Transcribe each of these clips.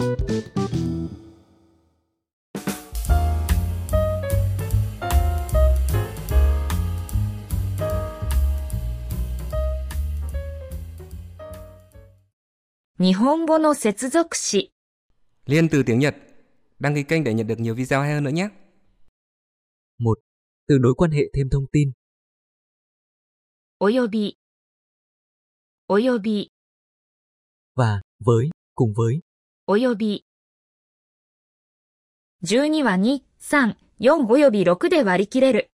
Nhật Bản no setsuzok. Liên từ tiếng Nhật. Đăng ký kênh để nhận được nhiều video hay hơn nữa nhé. 1. Từ đối quan hệ thêm thông tin. Oyobi. Oyobi. Và với, cùng với. および12は2、3、4および6で割り切れる。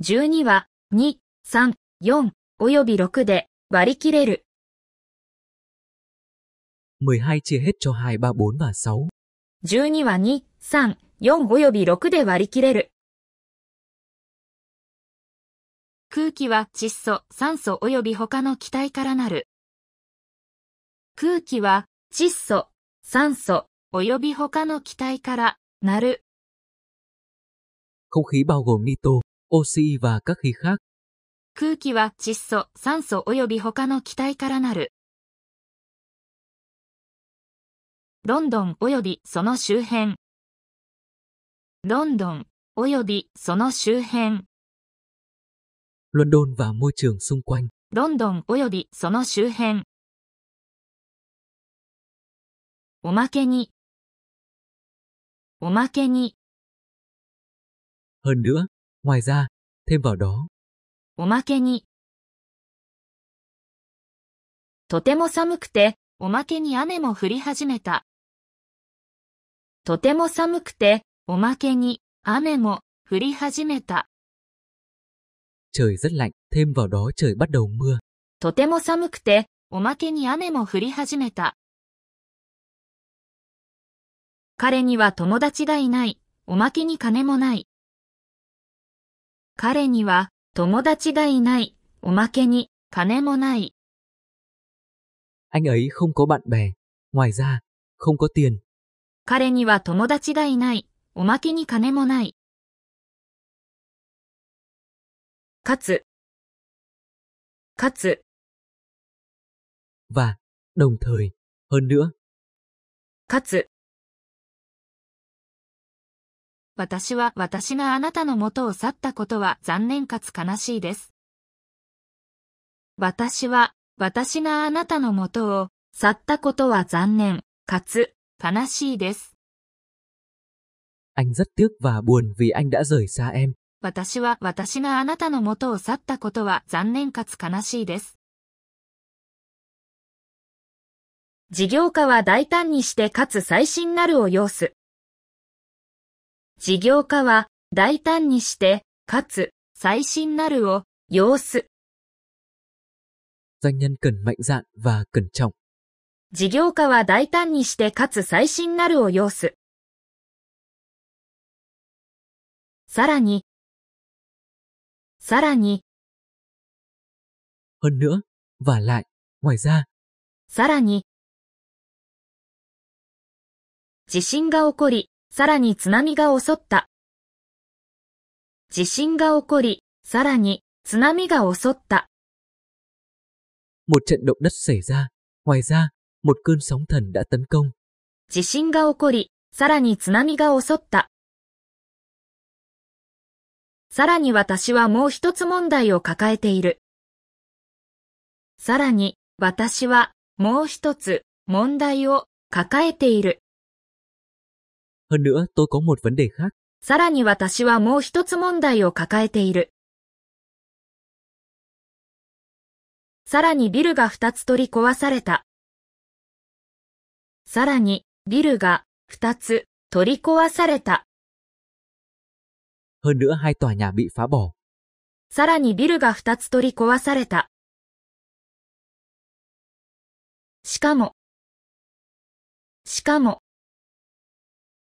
12は2、3、4および6で割り切れる。12 chia hết cho 2, 3, 4 và 6. 12は2、3、4および6で割り切れる。空気は窒素、酸素および他の気体からなる。空気は窒素、酸素および他の気体からなる。Không khí bao gồm nitô, oxy và các khí khác. 空気は窒素、酸素および他の気体からなる。ロンドンおよびその周辺。ロンドンおよびその周辺。London và môi trường xung quanh. ロンドンおよびその周辺。おまけに。おまけに、Hơn nữa, ngoài ra, thêm vào đó, おまけに。とても寒くて、おまけに雨も降り始めた。とても寒くて、おまけに雨も降り始めた。trời rất lạnh, thêm vào đó trời bắt đầu mưa. とても寒くて、おまけに雨も降り始めた。彼には友達がいない。おまけに金もない。彼には友達がいない。おまけに金もない。Anh ấy không có bạn bè. Ngoài ra, không có tiền. 彼には友達がいない。おまけに金もない。かつ、かつ、Và, đồng thời, hơn nữa, かつ。私は私があなたの元を去ったことは残念かつ悲しいです。私は私があなたの元を去ったことは残念かつ悲しいです。anh rất tiếc và buồn vì anh đã rời xa em. 私は私があなたの元を去ったことは残念かつ悲しいです。事業家は大胆にしてかつ最新なるを要す。事業家は大胆にしてかつ最新なるを要す。Doanh nhân cần mạnh dạn và cẩn trọng. 事業家は大胆にしてかつ最新なるを要す。さらに、さらに、Hơn nữa, và lại, ngoài ra, さらに、地震が起こり、さらに津波が襲った。地震が起こり、さらに津波が襲った。một trận động đất xảy ra. Ngoài ra, một cơn sóng thần đã tấn công. 地震が起こり、さらに津波が襲った。さらに私はもう一つ問題を抱えている。さらに私はもう一つ問題を抱えている。Hơn nữa, tôi có một vấn đề khác. さらに私はもう一つ問題を抱えている。さらにビルが二つ取り壊された。さらにビルが二つ取り壊された。Hơn nữa hai tòa nhà bị phá bỏ. さらにビルが二つ取り壊された。しかも、しかも、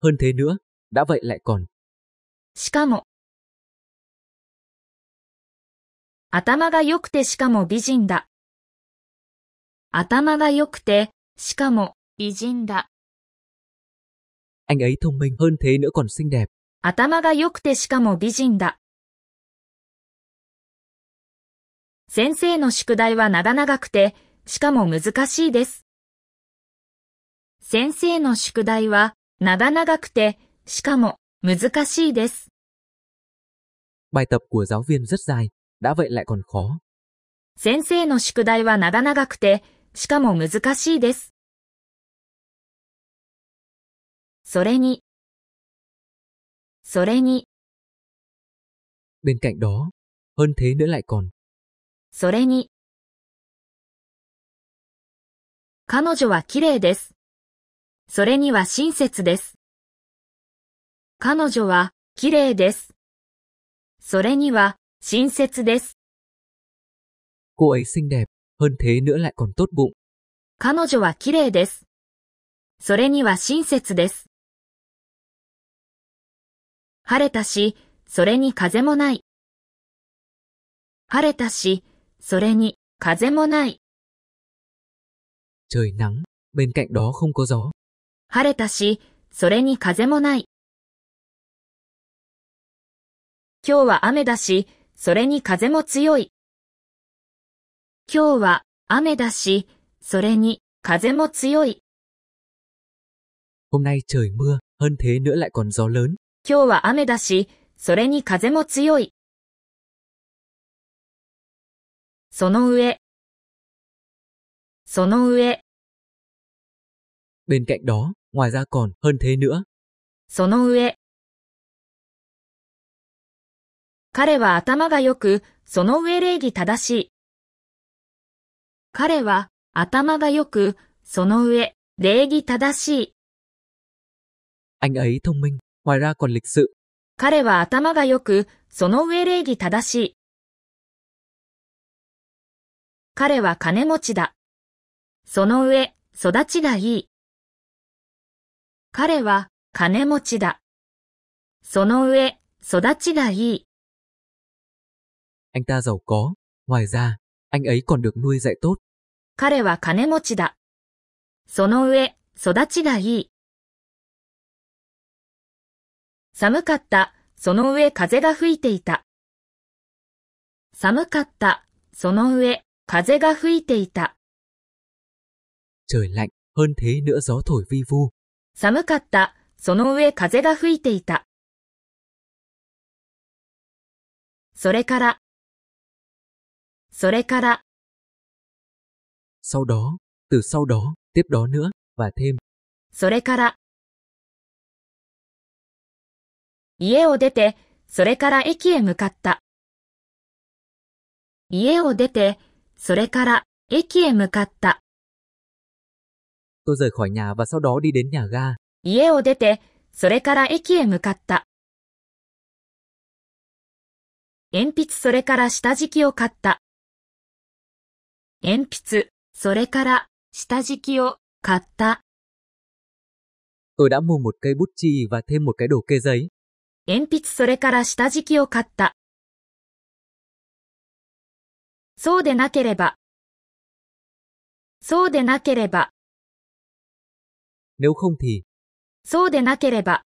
Hơn thế nữa, đã vậy lại còn. しかも。頭が良くてしかも美人だ。頭が良くて、しかも美人だ。Anh ấy thông minh hơn thế nữa còn xinh đẹp. 頭が良くてしかも美人だ。先生の宿題は長々くて、しかも難しいです。先生の宿題は長々くて、しかも難しいです。Bài tập của giáo viên rất dài, đã vậy lại còn khó. 先生の宿題は長々くて、しかも難しいです。それに、それに、Bên cạnh đó, hơn thế nữa lại còn, それに。彼女は綺麗です。それには親切です。彼女は綺麗です。それには親切です。cô ấy xinh đẹp, hơn thế nữa lại còn tốt bụng. 彼女は綺麗です。それには親切です。晴れたし、それに風もない。晴れたし、それに風もない。Trời nắng, bên cạnh đó không có gió. 晴れたし、それに風もない。今日は雨だし、それに風も強い。今日は雨だし、それに風も強い。Hôm nay trời mưa, hơn thế nữa lại còn gió lớn. 今日は雨だし、それに風も強い。その上、その上、Bên cạnh đó, ngoài ra còn, hơn thế nữa. その上。彼は頭が良く、その上礼儀正しい。彼は頭が良く、その上礼儀正しい。Anh ấy thông minh, ngoài ra còn lịch sự. 彼は頭が良く、その上礼儀正しい。彼は金持ちだ。その上、育ちがいい。彼は金持ちだ。その上、育ちがいい。Anh ta giàu có. Ngoài ra, anh ấy còn được nuôi dạy tốt. 彼は金持ちだ。その上、育ちがいい。寒かった、その上風が吹いていた。寒かった、その上風が吹いていた。Trời lạnh, hơn thế nữa gió thổi vi vu. 寒かった、その上風が吹いていた。それから、それから、Sau đó, từ sau đó, tiếp đó nữa, và thêm. それから。家を出て、それから駅へ向かった。家を出て、それから駅へ向かった。Tôi rời khỏi nhà và sau đó đi đến nhà ga. 家を出て、それから駅へ向かった。鉛筆それから下敷きを買った。鉛筆、それから下敷きを買った。Tôi đã mua một cây bút chì và thêm một cái đồ kê giấy. 鉛筆それから下敷きを買った。そうでなければ。そうでなければ。Nếu không thì, そうでなければ。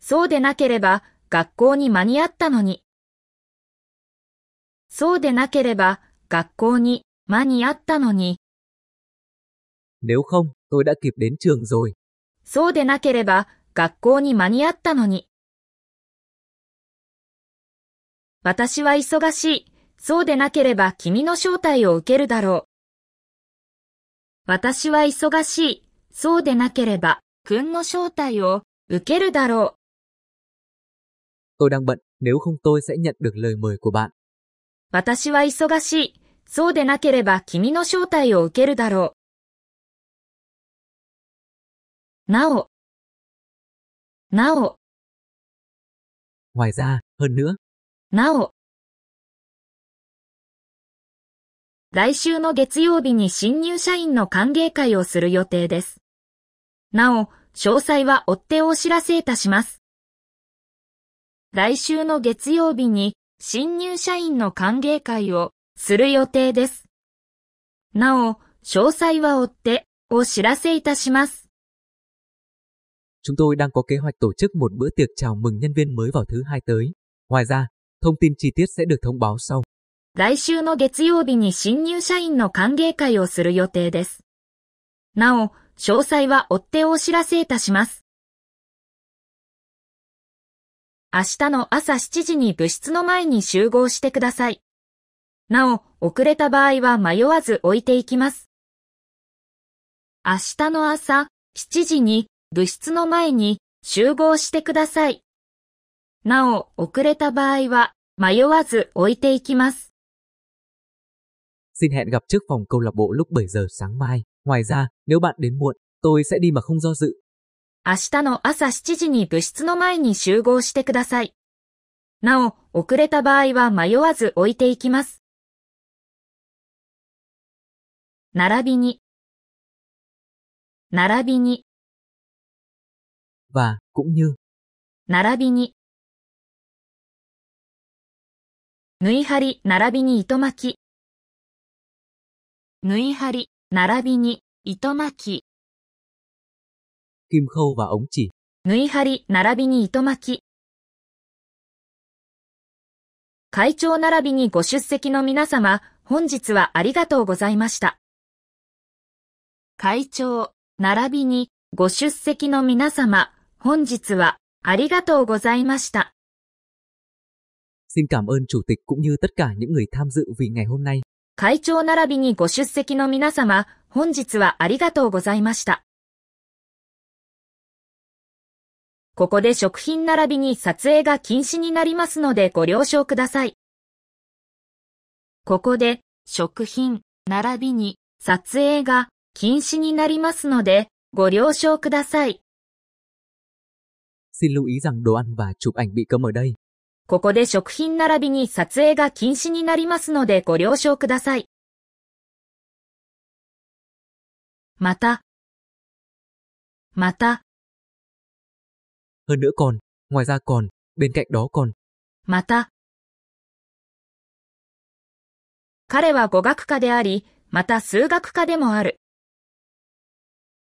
そうでなければ、学校に間に合ったのに。そうでなければ、学校に間に合ったのに。nếu không, tôi đã kịp đến trường rồi. そうでなければ、学校に間に合ったのに。私は忙しい。そうでなければ君の招待を受けるだろう。私は忙しい。そうでなければ、君の招待を受けるだろう。Tôi đang bận, nếu không tôi sẽ nhận được lời mời của bạn. 私は忙しい。そうでなければ君の招待を受けるだろう。なお。なお、Ngoài ra, hơn nữa, なお。来週の月曜日に新入社員の歓迎会をする予定です。なお、詳細は追ってお知らせいたします。来週の月曜日に新入社員の歓迎会をする予定です。なお、詳細は追ってお知らせいたします。chúng tôi đang có kế hoạch tổ chức một bữa tiệc chào mừng nhân viên mới vào thứ hai tới. Ngoài ra, thông tin chi tiết sẽ được thông báo sau. 来週の月曜日に新入社員の歓迎会をする予定です。なお、詳細は追ってお知らせいたします。明日の朝7時に部室の前に集合してください。なお、遅れた場合は迷わず置いていきます。明日の朝7時に部室の前に集合してください。なお、遅れた場合は迷わず置いていきます。Xin hẹn gặp trước phòng câu lạc bộ lúc 7 giờ sáng mai. Ngoài ra, nếu bạn đến muộn, tôi sẽ đi mà không do dự. 明日の朝7時に部室の前に集合してください。なお、遅れた場合は迷わず置いていきます。並びに、並びに、và cũng như 並びに、縫い張り、並びに糸巻き、 縫い張り、並びに、糸巻き、kim khâu và ống chỉ。縫い張り、並びに糸巻き。会長並びにご出席の皆様、本日はありがとうございました。会長、並びにご出席の皆様、本日はありがとうございました。Xin cảm ơn chủ tịch cũng như tất cả những người tham dự vì ngày hôm nay. 会長並びにご出席の皆様、本日はありがとうございました。ここで食品並びに撮影が禁止になりますのでご了承ください。ここで食品並びに撮影が禁止になりますのでご了承ください。Xin lưu ý rằng đồ ăn và chụp ảnh bị cấm ở đây. ここで食品並びに撮影が禁止になりますのでご了承ください。また、また、Hơn nữa còn, ngoài ra còn, bên cạnh đó còn. また。彼は語学科であり、また数学科でもある。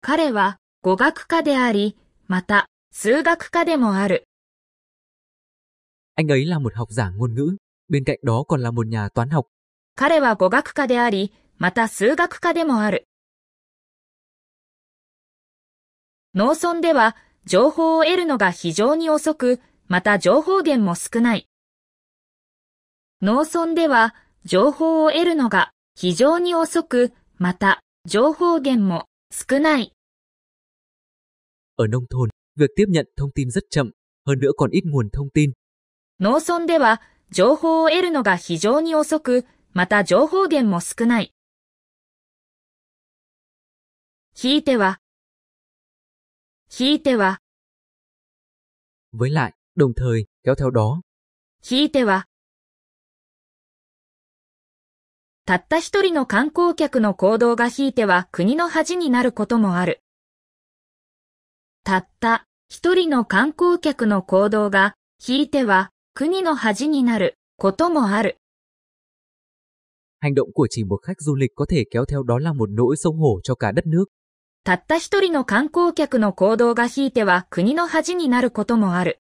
彼は語学科であり、また数学科でもある。Anh ấy là một học giả ngôn ngữ, bên cạnh đó còn là một nhà toán học. Ở nông thôn, việc tiếp nhận thông tin rất chậm, hơn nữa còn ít nguồn thông tin, 農村では情報を得るのが非常に遅く、また情報源も少ない。ひいては、ひいては。Với lại, đồng thời, kéo theo đó. ひいては。たった一人の観光客の行動がひいては国の恥になることもある。たった一人の観光客の行動がひいては国の恥になることもある。Hành động của chỉ một khách du lịch có thể kéo theo đó là một nỗi xấu hổ cho cả đất nước. たった一人の観光客の行動がひいては国の恥になることもある。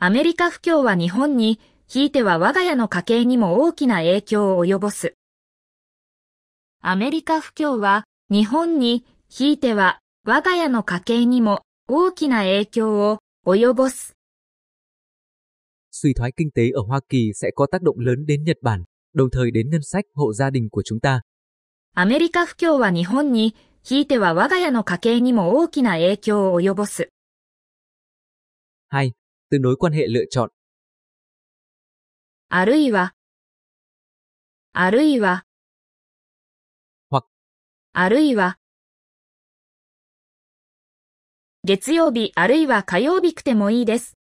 アメリカ不況は日本に、ひいては我が家の家計にも大きな影響を及ぼす。アメリカ不況は日本に、ひいては我が家の家計にも大きな影響を及ぼす。Suy thoái kinh tế ở Hoa Kỳ sẽ có tác động lớn đến Nhật Bản, đồng thời đến ngân sách hộ gia đình của chúng ta. アメリカ不況は日本に、ひいては我が家の家計にも大きな影響を及ぼす。2. Từ nối quan hệ lựa chọn あるいは、あるいは、hoặc あるいは、 月曜日あるいは火曜日くてもいいです。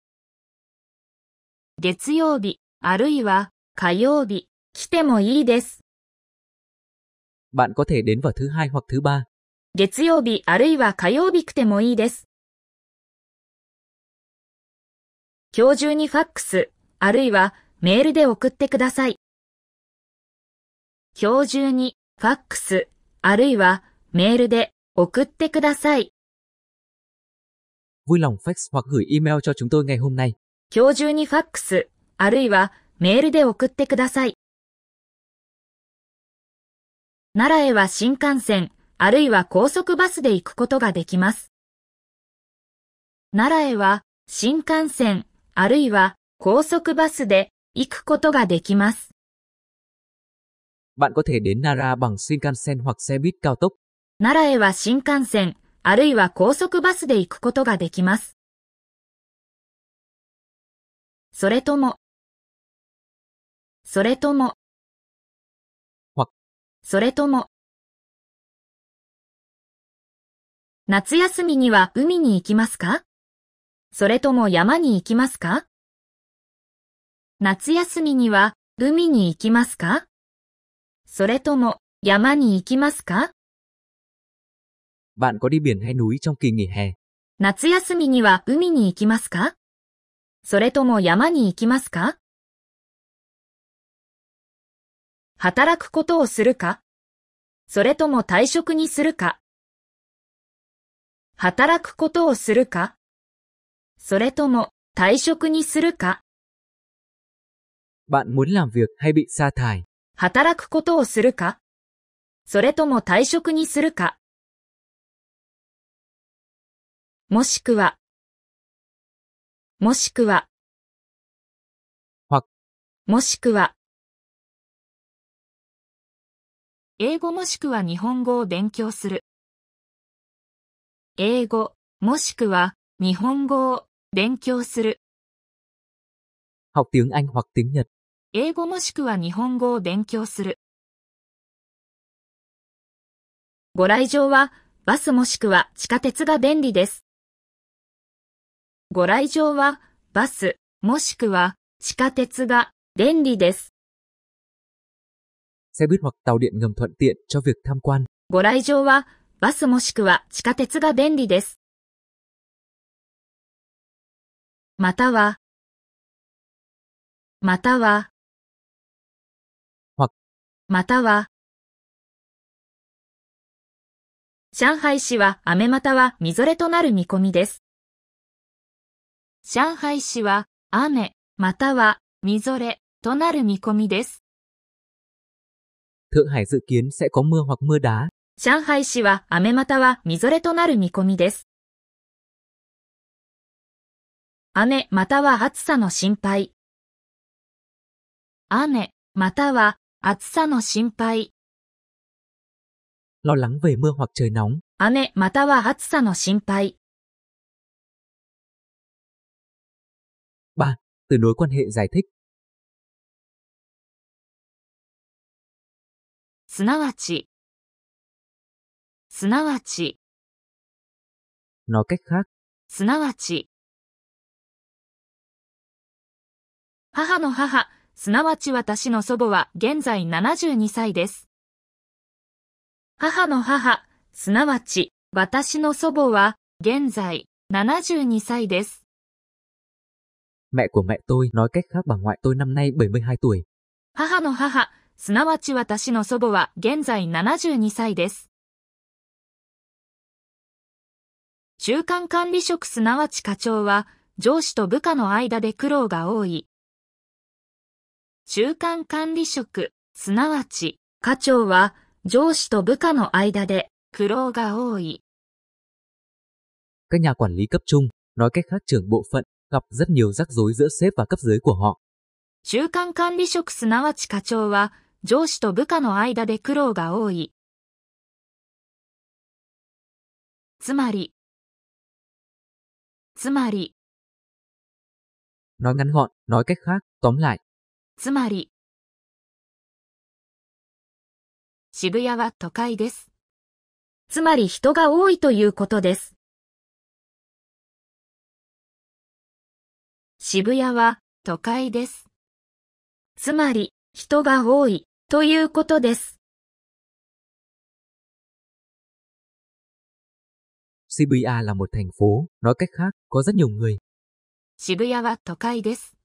月曜日あるいは火曜日来てもいいです。Bạn có thể đến vào thứ hai hoặc thứ ba. 月曜日あるいは火曜日くてもいいです。今日中にファックス、あるいはメールで送ってください。今日中にファックス、あるいはメールで送ってください。今日中にファックス、あるいはメールで送ってください。奈良へは新幹線、あるいは高速バスで行くことができます。奈良へは新幹線、あるいは高速バスで行くことができます。奈良へは新幹線、あるいは高速バスで行くことができます。それとも、それとも、わそれとも、夏休みには海に行きますか？それとも山に行きますか？夏休みには海に行きますか？それとも山に行きますか？Bạn có đi biển hay núi trong kỳ nghỉ hè? 夏休みには海に行きますかそれとも山に行きますか働くことをするかそれとも退職にするか働くことをするかそれとも退職にするか Bạn muốn làm việc hay bị sa thải? 働くことをするかそれとも退職にするかもしくは、もしくは、わもしくは、英語もしくは日本語を勉強する。英語、もしくは日本語を勉強する。Học tiếng Anh hoặc tiếng Nhật. 英語もしくは日本語を勉強する。ご来場はバスもしくは地下鉄が便利です。ご来場はバスもしくは地下鉄が便利です。Xe buýt hoặc tàu điện ngầm thuận tiện cho việc tham quan. ご来場はバスもしくは地下鉄が便利です。または、または、わまたは、上海市は雨またはみぞれとなる見込みです。上海市は雨またはみぞれとなる見込みです。Thượng Hải dự kiến sẽ có mưa hoặc mưa đá. 上海市は雨またはみぞれとなる見込みです。雨または暑さの心配。雨または暑さの心配。Lo lắng về mưa hoặc trời nóng. 雨または暑さの心配。3. Từ nối quan hệ giải thích. すなわち。すなわち。Nói cách khác, すなわち。母の母、すなわち私の祖母は現在72歳です。母の母、すなわち私の祖母は現在72歳です。Mẹ của mẹ tôi nói cách khác bà ngoại tôi năm nay 72 tuổi. 母の母、すなわち私の祖母は現在72歳です。中間管理職すなわち課長は上司と部下の間で苦労が多い。中間管理職すなわち課長は上司と部下の間で苦労が多い。Các nhà quản lý cấp trung, nói cách khác trưởng bộ phận, gặp rất nhiều rắc rối giữa sếp và cấp dưới của họ. 中間管理職すなわち課長は上司と部下の間で苦労が多い。つまり、つまり、Nói ngắn gọn, nói cách khác, tóm lại, つまり。渋谷は都会です。つまり人が多いということです。渋谷は都会です。つまり人が多いということです。Shibuya là một thành phố, nói cách khác, có rất nhiều người. 渋谷は都会です。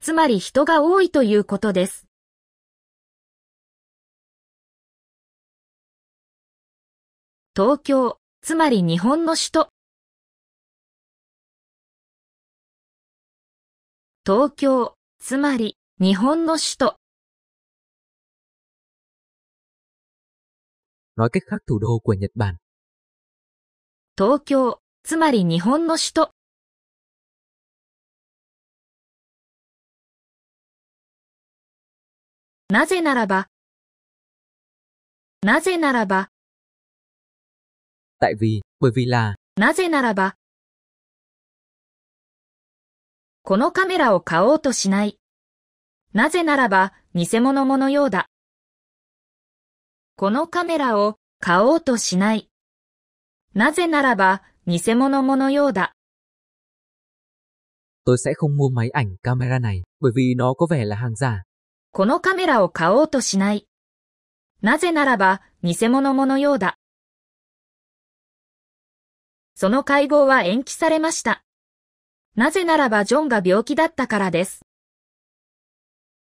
つまり人が多いということです。東京、つまり日本の首都。東京、つまり日本の首都。nói cách khác thủ đô của Nhật Bản. 東京、つまり日本の首都。なぜならば、なぜならば、Tại vì, bởi vì là, なぜならば、このカメラを買おうとしない。なぜならば、偽物ものようだ。このカメラを買おうとしない。なぜならば、偽物ものようだ。tôi sẽ không mua máy ảnh camera này, bởi vì nó có vẻ là hàng giả. このカメラを買おうとしない。なぜならば、偽物ものようだ。その会合は延期されました。なぜならばジョンが病気だったからです。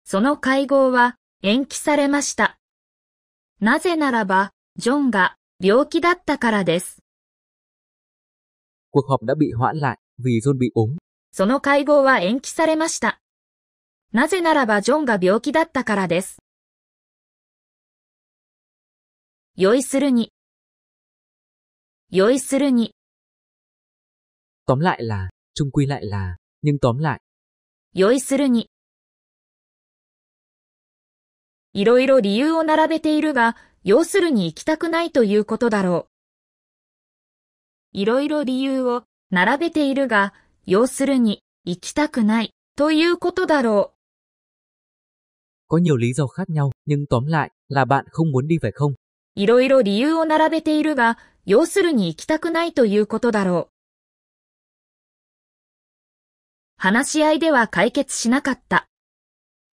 その会合は延期されました。なぜならば、ジョンが病気だったからです。Cuộc họp đã bị hoãn lại, vì John bị ốm. その会合は延期されました。なぜならばジョンが病気だったからです。酔いするに。酔いするに。Tóm lại là, chung quy lại là, nhưng tóm lại, 酔いするに。いろいろ理由を並べているが、要するに行きたくないということだろう。いろいろ理由を並べているが、要するに行きたくないということだろう。có nhiều lý do khác nhau, nhưng tóm lại, là bạn không muốn đi phải không? いろいろ理由を並べているが、要するに行きたくないということだろう。話し合いでは解決しなかった。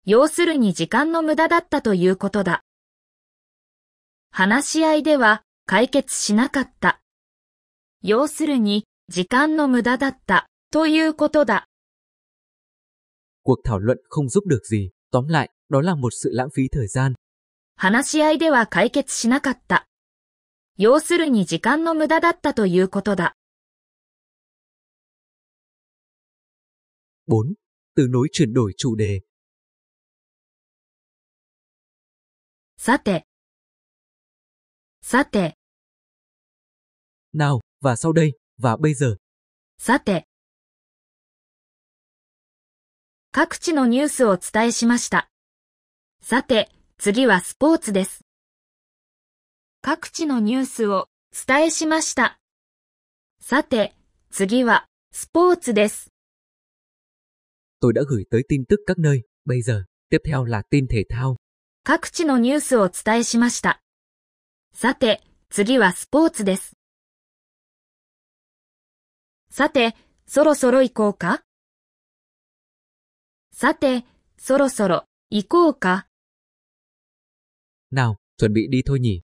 要するに時間の無駄だったということだ。話し合いでは解決しなかった。要するに時間の無駄だったということだ。Cuộc thảo luận không giúp được gì, tóm lại, đó là một sự lãng phí thời gian. 話し合いでは解決しなかった。要するに時間の無駄だったということだ。4. Từ nối chuyển đổi chủ đề. さて。さて、Nào, và sau đây, và bây giờ, さて。各地のニュースをお伝えしました。さて、次はスポーツです。各地のニュースを伝えしました。さて、次はスポーツです。Tôi đã gửi tới tin tức các nơi, bây giờ, tiếp theo là tin thể thao. 各地のニュースをお伝えしました。さて、次はスポーツです。さて、そろそろ行こうかさて、そろそろ行こうか Nào, chuẩn bị đi thôi nhỉ.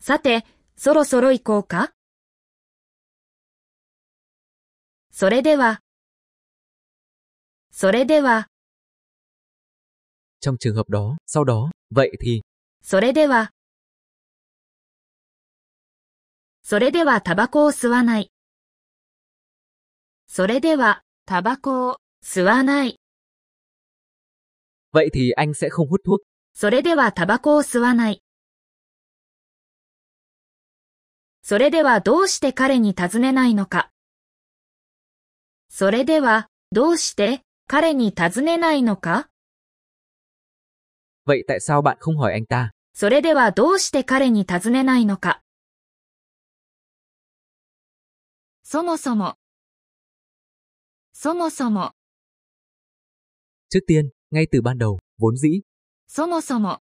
さて、そろそろ行こうかそれでは、それでは、Trong trường hợp đó, sau đó, vậy thì, それでは、それではタバコを吸わない。それでは、タバコを吸わない。vậy thì anh sẽ không hút thuốc. それではタバコを吸わない。それではどうして彼に尋ねないのか。それではどうして？彼に尋ねないのか？Vậy tại sao bạn không hỏi anh ta? それではどうして彼に尋ねないのか？そもそも。そもそも。Trước tiên, ngay từ ban đầu, vốn dĩ, そもそも。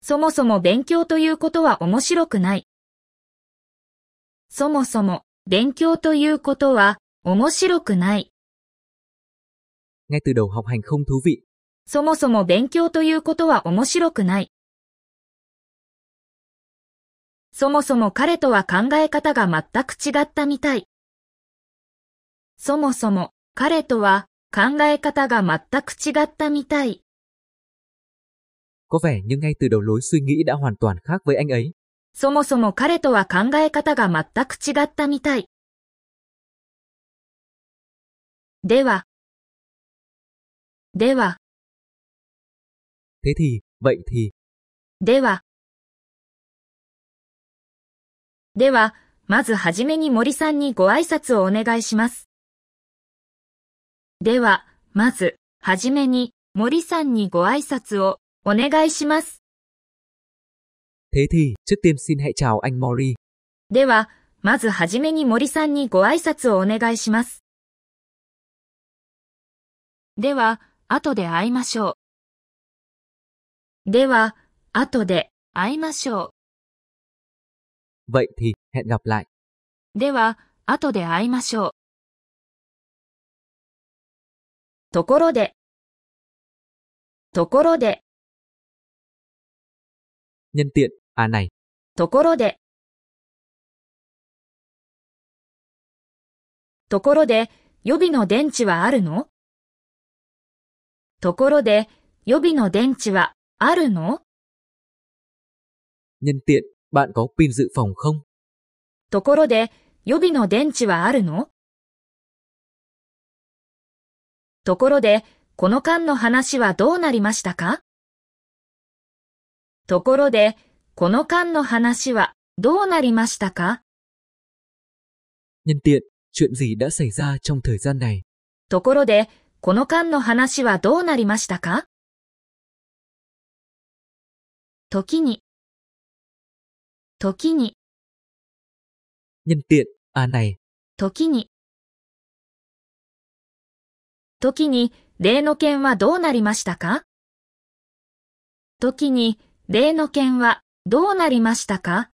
そもそも勉強ということは面白くない。そもそも勉強ということは面白くない。ngay từ đầu học hành không thú vị, そもそも勉強ということは面白くない。そもそも彼とは考え方が全く違ったみたい。そもそも彼とは考え方が全く違ったみたい。có vẻ như ngay từ đầu lối suy nghĩ đã hoàn toàn khác với anh ấy. そもそも彼とは考え方が全く違ったみたい。では、では、Thế thì, vậy thì, では、では、まずはじめに森さんにご挨拶をお願いします。では、まず、はじめに森さんにご挨拶をお願いします。Thế thì, trước tiên xin hãy chào anh Mori. では、まずはじめに森さんにご挨拶をお願いします。では、後で会いましょう。では、後で会いましょ Vậy thì, hẹn gặp lại. う。では、後で会いましょう。ところで、ところで、Nhân tiện, à này, ところで。ところで、予備の電池はあるの？ところで、予備の電池はあるの nhân tiện, bạn có pin dự phòng không? ところで、予備の電池はあるのところで、この間の話はどうなりましたかところで、この間の話はどうなりましたか Nhân tiện, chuyện gì đã xảy ra trong thời gian này? ところで、この間の話はどうなりましたか？時に、時に、Nhân tiện, à này, 時に。時に、例の件はどうなりましたか？時に、例の件はどうなりましたか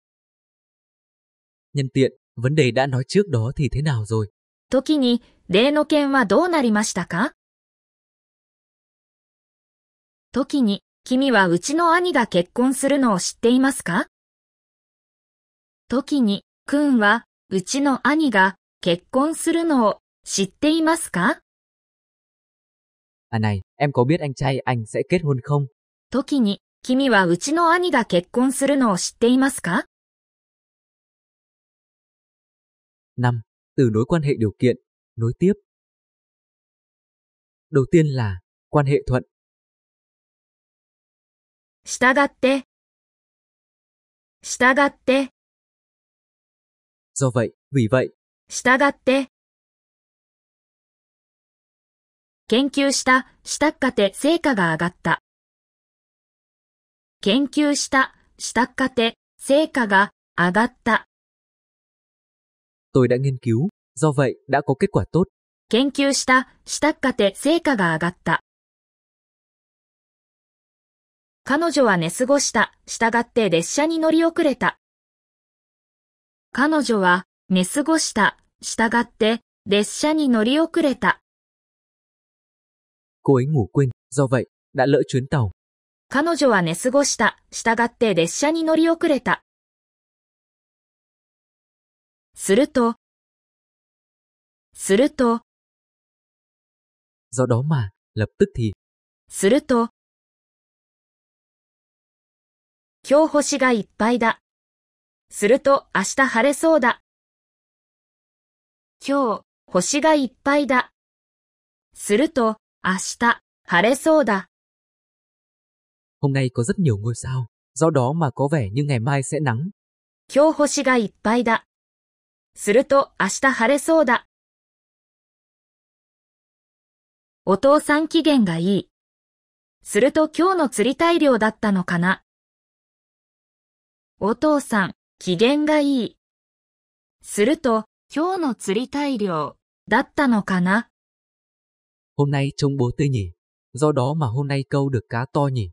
？nhân tiện, vấn đề đã nói trước đó thì thế nào rồi? 時に、例の件はどうなりましたか時に、君はうちの兄が結婚するのを知っていますか時に、くんは、うちの兄が結婚するのを知っていますか À này, em có biết anh trai anh sẽ kết hôn không? 時に、君はうちの兄が結婚するのを知っていますか 5. Từ nối quan hệ điều kiện, nối tiếp. Đầu tiên là, quan hệ thuận, 従って、従って、do vậy, vì vậy, 従って。研究した、したっかて成果が上がった。研究した、したっかて成果が上がった。tôi đã nghiên cứu, do vậy đã có kết quả tốt. 研究した、したっかて成果が上がった。彼女は寝過ごした、従って列車に乗り遅れた。彼女は寝過ごした、従って列車に乗り遅れた。Cô ấy ngủ quên, do vậy, đã lỡ chuyến tàu. 彼女は寝過ごした、従って列車に乗り遅れた。すると、すると、Do đó mà, lập tức thì, すると、今日星がいっぱいだ。すると明日晴れそうだ。今日星がいっぱいだ。すると明日晴れそうだ。hôm nay có rất nhiều ngôi sao, do đó mà có vẻ như ngày mai sẽ nắng. 今日星がいっぱいだ。すると明日晴れそうだ。お父さん機嫌がいい。すると今日の釣り大量だったのかな。お父さん、機嫌がいい。すると今日の釣り大量だったのかな？Hôm nay trông bố tươi nhỉ, do đó mà hôm nay câu được cá to nhỉ?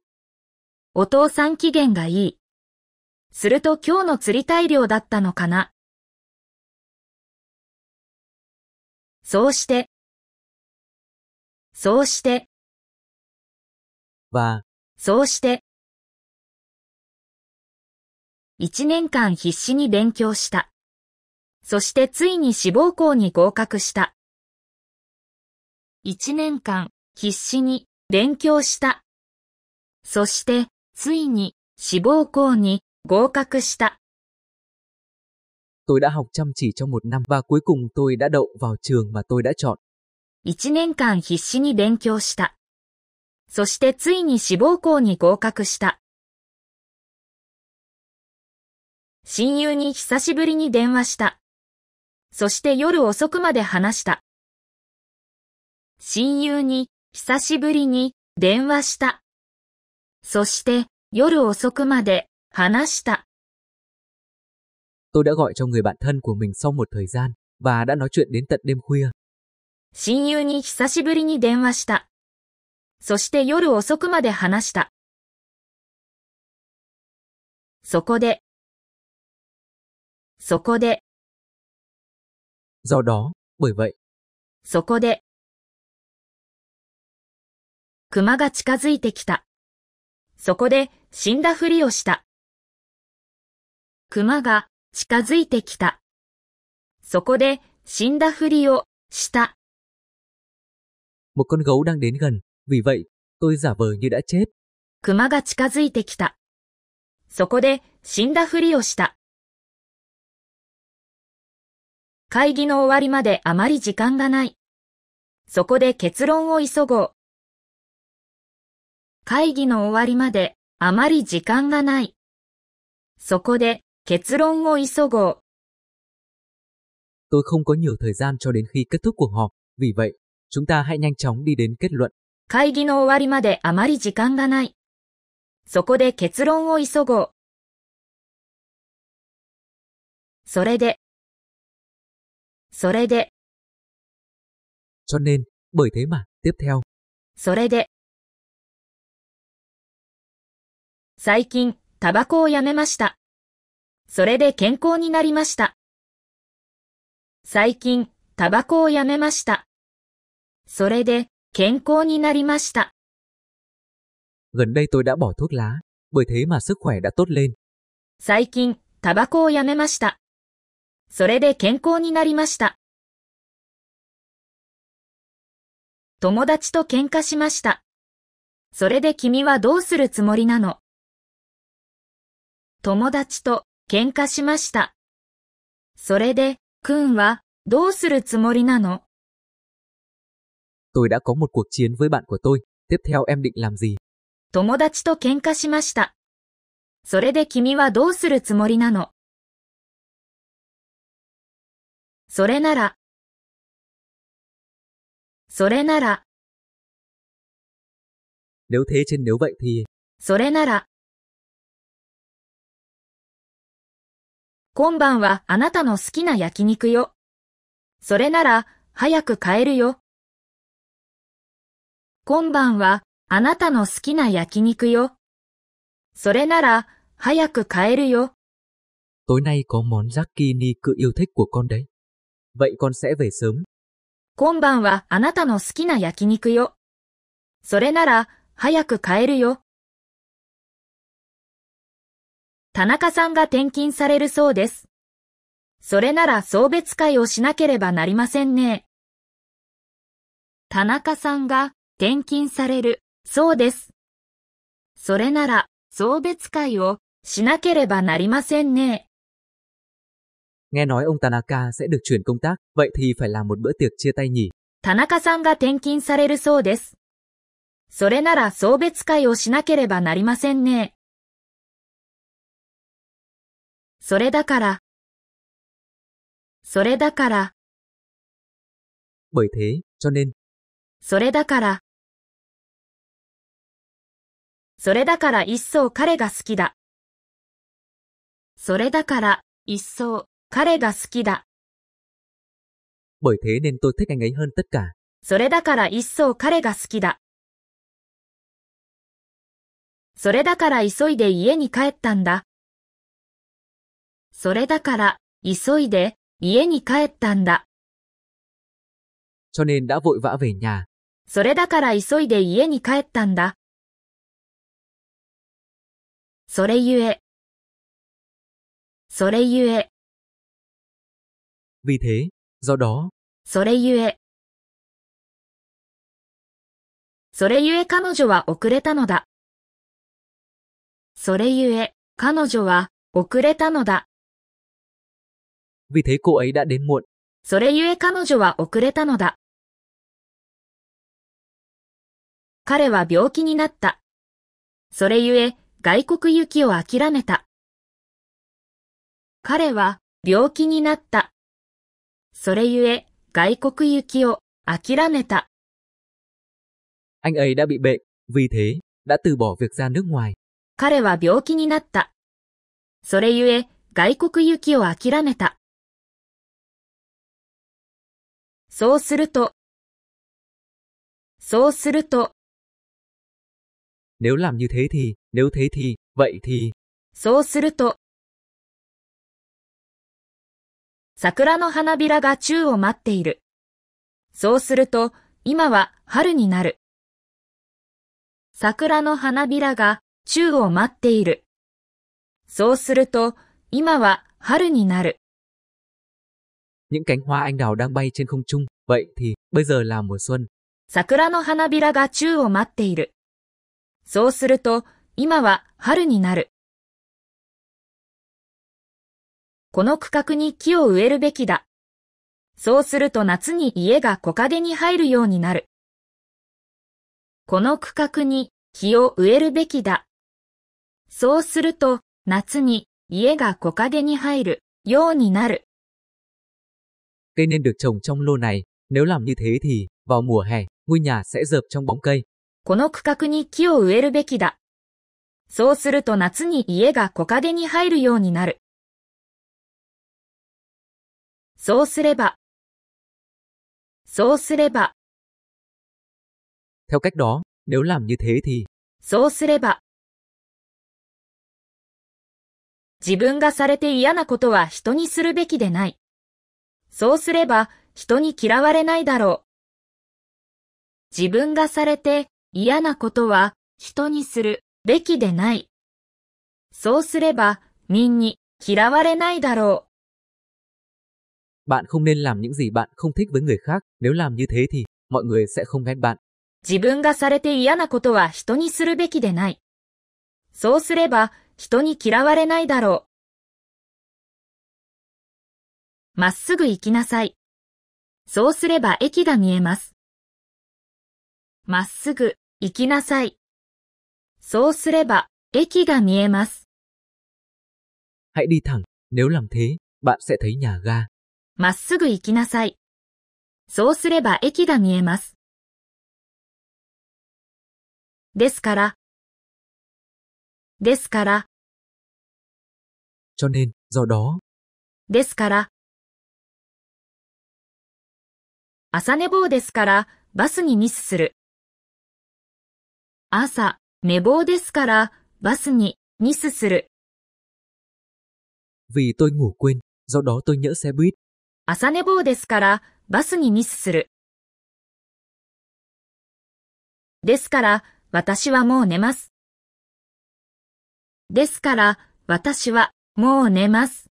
お父さん機嫌がいい。すると今日の釣り大量だったのかな？そうして、そうして、và そうして。一年間必死に勉強した。そしてついに志望校に合格した。一年間必死に勉強した。そしてついに志望校に合格した。tôi đã học chăm chỉ trong một năm và cuối cùng tôi đã đậu vào trường mà tôi đã chọn. 一年間必死に勉強した。そしてついに志望校に合格した。親友に久しぶりに電話した。そして夜遅くまで話した。親友に久しぶりに電話した。そして夜遅くまで話した。Tôi đã gọi cho người bạn thân của mình sau một thời gian và đã nói chuyện đến tận đêm khuya. 親友に久しぶりに電話した。そして夜遅くまで話した。そこで、そこで、Do đó, bởi vậy, そこで、熊が近づいてきた。そこで死んだふりをした。熊が近づいてきた。そこで死んだふりをした。một con gấu đang đến gần, vì vậy, tôi giả vờ như đã chết. 熊が近づいてきた。そこで死んだふりをした。会議の終わりまであまり時間がない。そこで結論を急ごう。会議の終わりまであまり時間がない。そこで結論を急ごう。Tôi không có nhiều thời gian cho đến khi kết thúc cuộc họp, vì vậy, chúng ta hãy nhanh chóng đi đến kết luận. 会議の終わりまであまり時間がない。そこで結論を急ごう。それで、それで、Cho nên, bởi thế mà, tiếp theo, それで。最近、タバコをやめました。それで健康になりました。最近、タバコをやめました。それで、健康になりました。gần đây tôi đã bỏ thuốc lá, bởi thế mà sức khỏe đã tốt lên. 最近、タバコをやめました。それで健康になりました。友達と喧嘩しました。それで君はどうするつもりなの？友達と喧嘩しました。それで、くんはどうするつもりなの？Tôi đã có một cuộc chiến với bạn của tôi, tiếp theo em định làm gì? 友達と喧嘩しました。それで君はどうするつもりなの？それなら、それなら、thế trên vậy thì, それなら、今晩はあなたの好きな焼肉よ。それなら、早く帰るよ。今晩はあなたの好きな焼肉よ。それなら、早く帰るよ。tối nay có món rác kỳ ni cự yêu. Vậy con sẽ về sớm. 今晩はあなたの好きな焼肉よ。それなら、早く帰るよ。田中さんが転勤されるそうです。それなら送別会をしなければなりませんね。田中さんが転勤されるそうです。それなら送別会をしなければなりませんね。Nghe nói ông Tanaka sẽ được chuyển công tác, vậy thì phải làm một bữa tiệc chia tay nhỉ? 田中さんが転勤されるそうです。それなら送別会をしなければなりませんね。それだから、それだから、 Bởi thế, cho nên, それだから、それだから一層彼が好きだ。それだから一層 彼が好きだ。bởi thế nên tôi thích anh ấy hơn tất cả. それだから一層彼が好きだ。それだから急いで家に帰ったんだ。それだから急いで家に帰ったんだ。Cho nên đã vội vã về nhà. それだから急いで家に帰ったんだ。それゆえ。それゆえ。Vì thế, do đó, それゆえ。それゆえ彼女は遅れたのだ。それゆえ彼女は遅れたのだ。vì thế cô ấy đã đến muộn. それゆえ彼女は遅れたのだ。彼は病気になった。それゆえ外国行きを諦めた。彼は病気になった。それゆえ外国行きを諦めた。Anh ấy đã bị bệnh, vì thế, đã từ bỏ việc ra nước ngoài. 彼は病気になった。それゆえ外国行きを諦めた。そうすると、そうすると、Nếu làm như thế thì, nếu thế thì, vậy thì, そうすると、桜の花びらが宙を待っている。そうすると、今は春になる。桜の花びらが宙を待っている。そうすると、今は春になる。những cánh hoa anh đào đang bay trên không trung, vậy thì, bây giờ là mùa xuân. 桜の花びらが宙を待っている。そうすると、今は春になる。この区画に木を植えるべきだ。そうすると夏に家が木陰に入るようになる。この区画に木を植えるべきだ。そうすると夏に家が木陰に入るようになる。Cây nên được trồng trong lô này, nếu làm như thế thì, vào mùa hè, ngôi nhà sẽ dợp trong bóng cây. この区画に木を植えるべきだ。そうすると夏に家が木陰に入るようになる。そうすれば、そうすれば、Theo cách đó, nếu làm như thế thì, そうすれば。自分がされて嫌なことは人にするべきでない。そうすれば人に嫌われないだろう。自分がされて嫌なことは人にするべきでない。そうすれば民に嫌われないだろう。bạn không nên làm những gì bạn không thích với người khác, nếu làm như thế thì, mọi người sẽ không ghét bạn. 自分がされて嫌なことは人にするべきでない。そうすれば人に嫌われないだろう。まっすぐ行きなさい。そうすれば駅が見えます。まっすぐ行きなさい。そうすれば駅が見えます。 Hãy đi thẳng, nếu làm thế, bạn sẽ thấy nhà ga. まっすぐ行きなさい。そうすれば駅が見えます。ですから、ですから、Cho nên, do đó, ですから。朝寝坊ですから、バスにミスする。朝、寝坊ですから、バスにミスする。vì tôi ngủ quên, do đó tôi nhỡ xe buýt. 朝寝坊ですから、バスにミスする。ですから、私はもう寝ます。ですから、私はもう寝ます。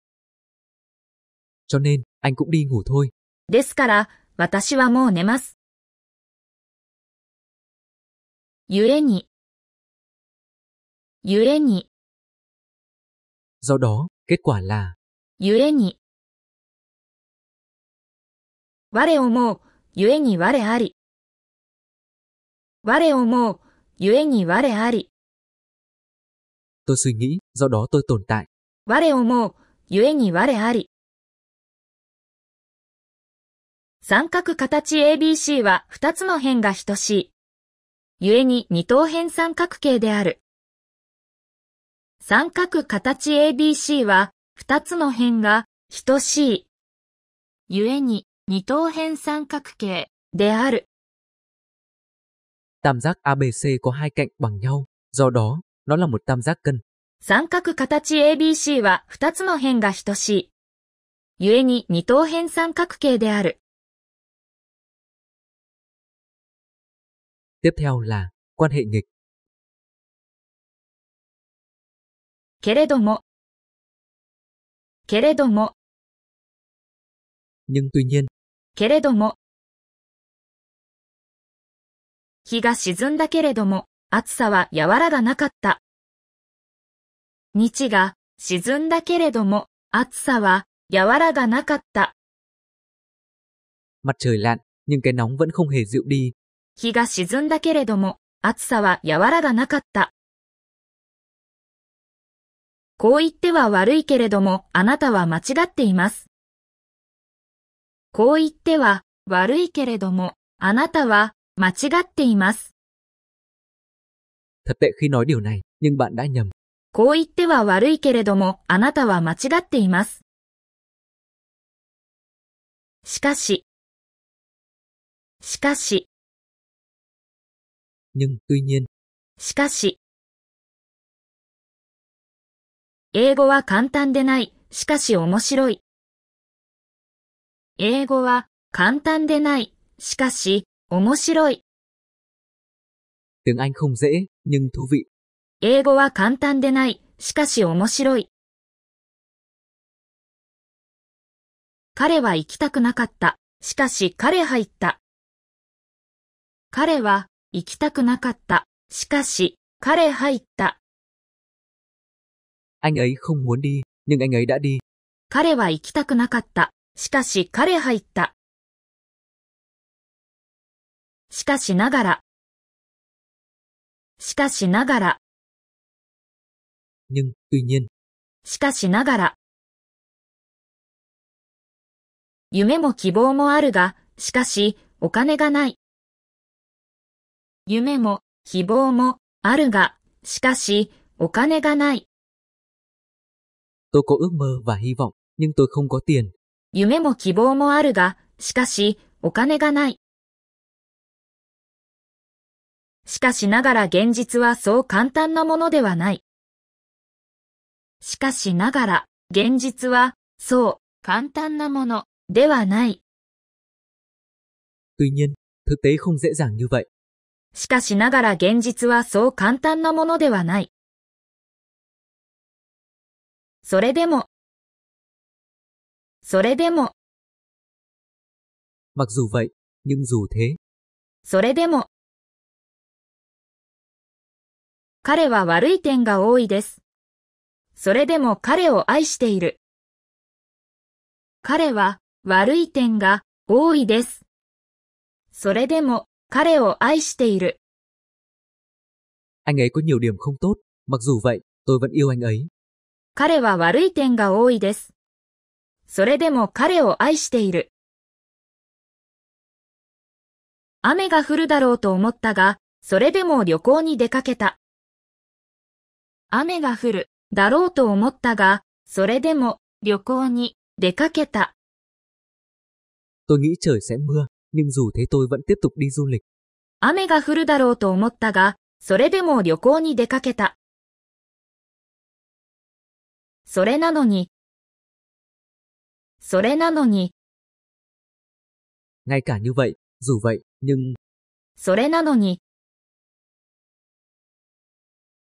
Cho nên, anh cũng đi ngủ thôi. ですから、私はもう寝ます。ゆえに、ゆえに、Do đó, kết quả là, ゆえに。我思う、ゆえに我あり。我思う、ゆえに我あり。tôi suy nghĩ, do đó tôi tồn tại. 我思う、ゆえに我あり。三角形 ABC は二つの辺が等しい。ゆえに二等辺三角形である。三角形 ABC は二つの辺が等しい。ゆえに二等辺三角形である。Tam giác ABC có hai cạnh bằng nhau, do đó, nó là một tam giác cân. 三角形 ABC は二つの辺が等しい。ゆえに二等辺三角形である。Tiếp theo là, quan hệ nghịch. けれども、けれども、Nhưng tuy nhiên, けれども。日が沈んだけれども、暑さは和らがなかった。日が沈んだけれども、暑さは和らがなかった。mặt trời lặn, nhưng cái nóng vẫn không hề dịu đi. 日が沈んだけれども、暑さは和らがなかった。こう言っては悪いけれども、あなたは間違っています。こう言っては悪いけれども、あなたは間違っています。Thật tệ khi nói điều này, nhưng bạn đã nhầm. こう言っては悪いけれども、あなたは間違っています。しかし、しかし、Nhưng, tuy nhiên, しかし。英語は簡単でない、しかし面白い。英語は簡単でない、しかし面白い。tiếng Anh không dễ, nhưng thú vị. 英語は簡単でない、しかし面白い。彼は行きたくなかった。しかし彼入った。彼は行きたくなかった。しかし彼入った。Anh ấy không muốn đi, nhưng anh ấy đã đi. 彼は行きたくなかった。しかし彼入った。しかしながら。しかしながら。Nhưng, tuy nhiên, しかしながら。夢も希望もあるが、しかし、お金がない。夢も希望もあるが、しかし、お金がない。tôi có ước mơ và hy vọng, nhưng tôi không có tiền. 夢も希望もあるが、しかし、お金がない。しかしながら現実はそう簡単なものではない。しかしながら、現実は、そう、簡単なもの、ではない。Tuy nhiên, thực tế không dễ dàng như vậy. しかしながら現実はそう簡単なものではない。それでも、それでも。まずはい、にんずうそれでも。彼は悪い点が多いです。それでも彼を愛している。彼は悪い点が多いです。それでも彼を愛している。anh có nhiều điểm không tốt, mặc vậy, tôi vẫn yêu anh ấy. 彼は悪い点が多いです。それでも彼を愛している。雨が降るだろうと思ったが、それでも旅行に出かけた。雨が降るだろうと思ったが、それでも旅行に出かけた。Tôi nghĩ trời sẽ mưa, nhưng dù thế tôi vẫn tiếp tục đi du lịch. 雨が降るだろうと思ったが、それでも旅行に出かけた。それなのに、それなのに、Ngay cả như vậy, dù vậy, nhưng それなのに。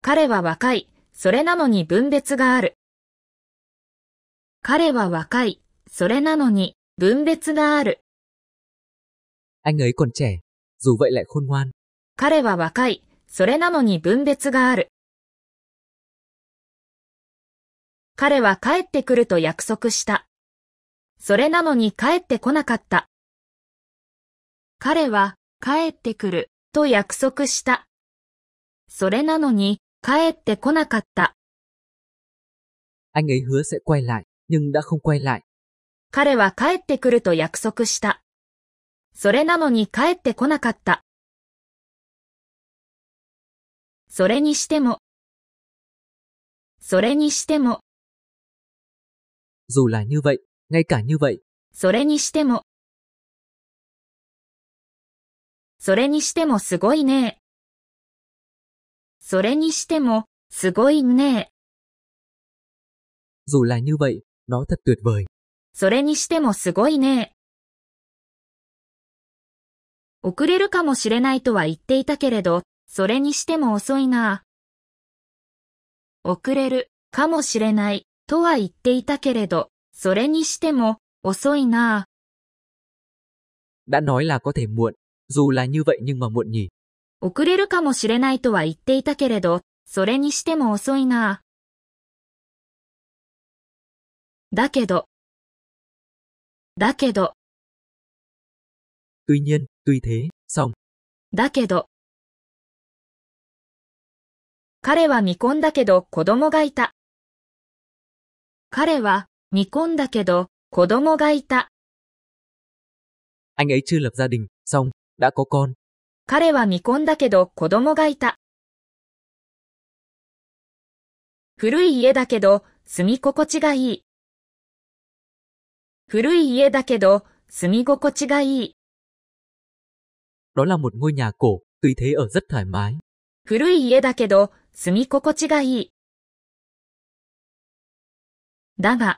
彼は若い。それなのに分別がある。彼は若い。それなのに分別がある。anh ấy còn trẻ, dù vậy lại khôn ngoan. 彼は若い。それなのに分別がある。彼は帰ってくると約束した。それなのに帰ってこなかった。彼は帰ってくると約束した。それなのに帰ってこなかった。Anh ấy hứa sẽ quay lại, nhưng đã không quay lại. 彼は帰ってくると約束した。それなのに帰ってこなかった。それにしても、それにしても、Dù là như vậy, ngay cả như vậy, それにしても、それにしてもすごいね。それにしても、すごいね。dù là như vậy, nó thật tuyệt vời. それにしてもすごいね。遅れるかもしれないとは言っていたけれど、それにしても遅いな。遅れるかもしれないとは言っていたけれど、それにしても遅いな。Đã nói là có thể muộn, dù là như vậy nhưng mà muộn nhỉ? 遅れるかもしれないとは言っていたけれど、それにしても遅いな。だけど、だけど、Tuy nhiên, tuy thế, xong, だけど。彼は見込んだけど子供がいた。彼は未婚だけど子供がいた。Anh ấy chưa lập gia đình, xong, đã có con. 彼は未婚だけど子供がいた。古い家だけど住み心地がいい。古い家だけど住み心地がいい。Đó là một ngôi nhà cổ, tuy thế ở rất thoải mái. 古い家だけど住み心地がいい。だが、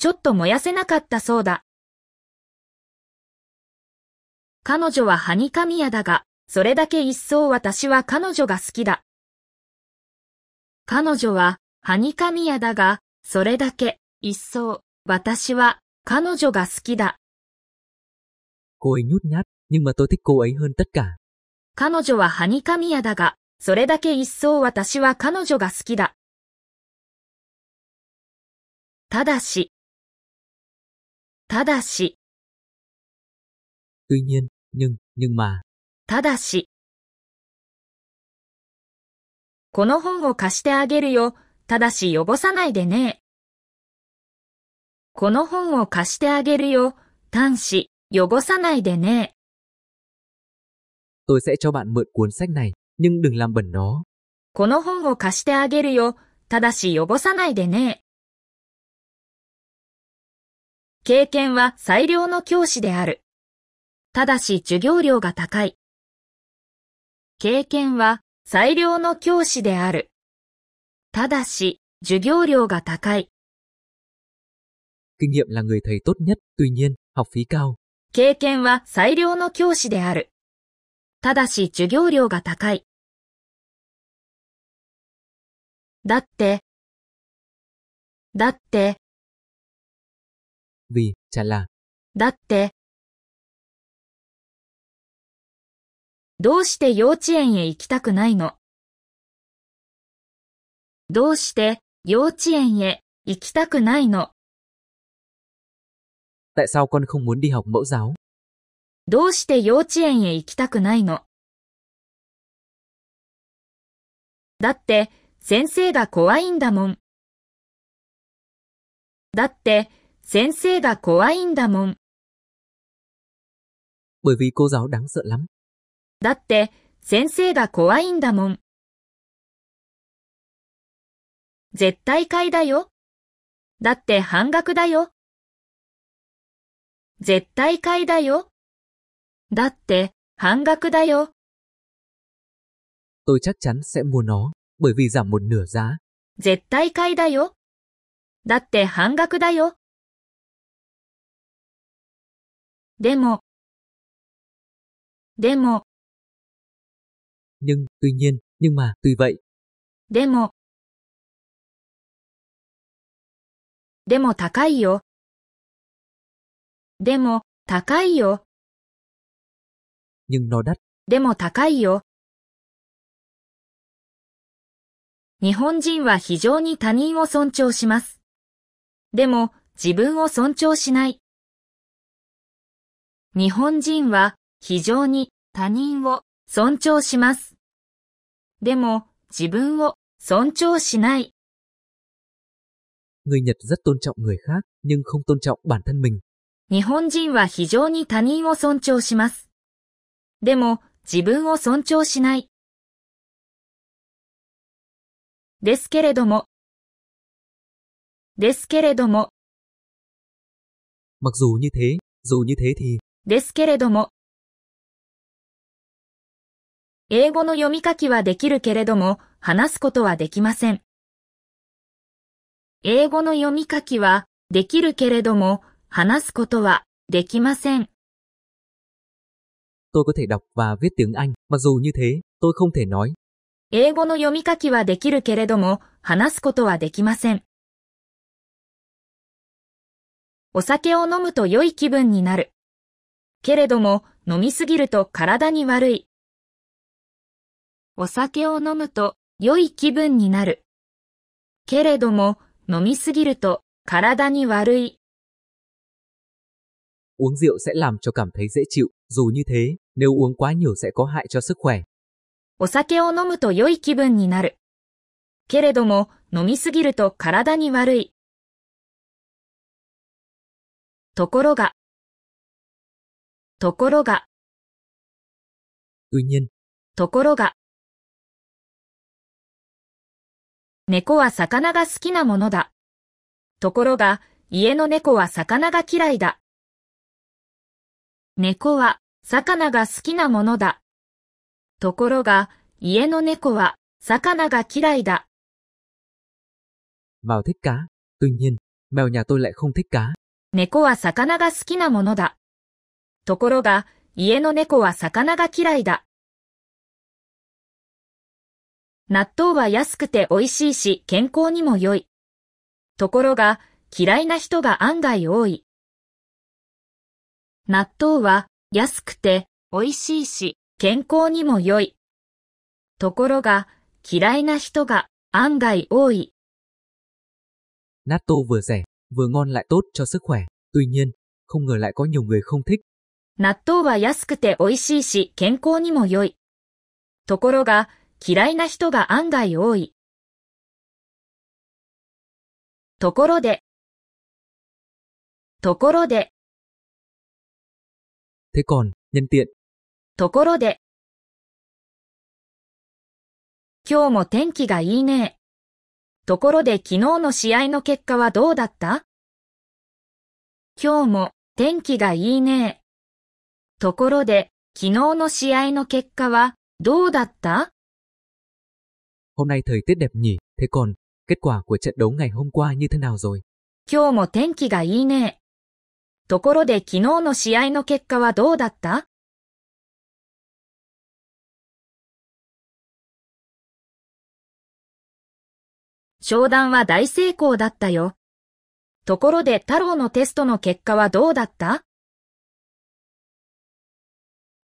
ちょっと燃やせなかったそうだ。彼女はハニカミヤだが、それだけ一層私は彼女が好きだ。彼女はハニカミヤだが、それだけ一層私は彼女が好きだ。Cô ấy nhút nhát, nhưng mà tôi thích cô ấy hơn tất cả. 彼女はハニカミヤだが、それだけ一層私は彼女が好きだ。ただし、ただし、Tuy nhiên, nhưng, nhưng mà, ただし。この本を貸してあげるよ。ただし汚さないでね。この本を貸してあげるよ。端子、汚さないでね。tôi sẽ cho bạn mượn cuốn sách này, nhưng đừng làm bẩn nó. この本を貸してあげるよ。ただし汚さないでね。経験は最良の教師である。ただし授業料が高い。経験は最良の教師である。ただし授業料が高い。Kinh nghiệm là người thầy tốt nhất, tuy nhiên, học phí cao. 経験は最良の教師である。ただし授業料が高い。だって、だって、Vì, chả là, だって。どうして幼稚園へ行きたくないのどうして幼稚園へ行きたくないの tại sao con không muốn đi học mẫu giáo? どうして幼稚園へ行きたくないのだって先生が怖いんだもん。だって先生が怖いんだもん。Bởi vì cô giáo đáng sợ lắm. だって先生が怖いんだもん。絶対買いだよ。だって半額だよ。絶対買いだよ。だって半額だよ。Tôi chắc chắn sẽ mua nó, bởi vì giảm một nửa giá. 絶対買いだよ。だって半額だよ。でも、でも、Nhưng, tuy nhiên, nhưng mà, tuy vậy, でも、でも高いよ。でも、高いよ。nhưng nó đắt. でも高いよ。日本人は非常に他人を尊重します。でも、自分を尊重しない。日本人は非常に他人を尊重します。でも、自分を尊重しない。Người Nhật rất tôn trọng người khác, nhưng không tôn trọng bản thân mình. 日本人は非常に他人を尊重します。でも、自分を尊重しない。ですけれども、ですけれども、Mặc dù như thế, dù như thế thì, ですけれども。英語の読み書きはできるけれども、話すことはできません。英語の読み書きはできるけれども、話すことはできません。tôi có thể đọc và viết tiếng Anh, mặc dù như thế, tôi không thể nói. 英語の読み書きはできるけれども、話すことはできません。お酒を飲むと良い気分になる。けれども、飲みすぎると体に悪い。お酒を飲むと良い気分になる。けれども、飲みすぎると体に悪い。Uống rượu sẽ làm cho cảm thấy dễ chịu, dù như thế, nếu uống quá nhiều sẽ có hại cho sức khỏe. お酒を飲むと良い気分になる。けれども、飲みすぎると体に悪い。ところが、ところが、Tuy nhiên, ところが。猫は魚が好きなものだ。ところが、家の猫は魚が嫌いだ。猫は魚が好きなものだ。ところが、家の猫は魚が嫌いだ。Mao thích cá. Tuy nhiên, mèo nhà tôi lại không thích cá. 猫は魚が好きなものだ。ところが、家の猫は魚が嫌いだ。納豆は安くて美味しいし、健康にも良い。ところが、嫌いな人が案外多い。納豆は安くて美味しいし、健康にも良い。ところが、嫌いな人が案外多い。納豆は安くて、美味しいし、健康にも良い。ところが、嫌いな人が案外多い。納豆は安くて、美味しいし、健康にも良い。ところが、嫌いな人が案外多い。納豆は安くて、美味しい、納豆は安くて美味しいし健康にも良い。ところが嫌いな人が案外多い。ところで、ところで、Thế còn, nhân tiện, ところで。今日も天気がいいね。ところで昨日の試合の結果はどうだった？今日も天気がいいね。ところで昨日の試合の結果はどうだった？Hôm nay thời tiết đẹp nhỉ. Thế còn, kết quả của trận đấu ngày hôm qua như thế nào rồi? 今日も天気がいいね。ところで昨日の試合の結果はどうだった？商談は大成功だったよ。ところで太郎のテストの結果はどうだった？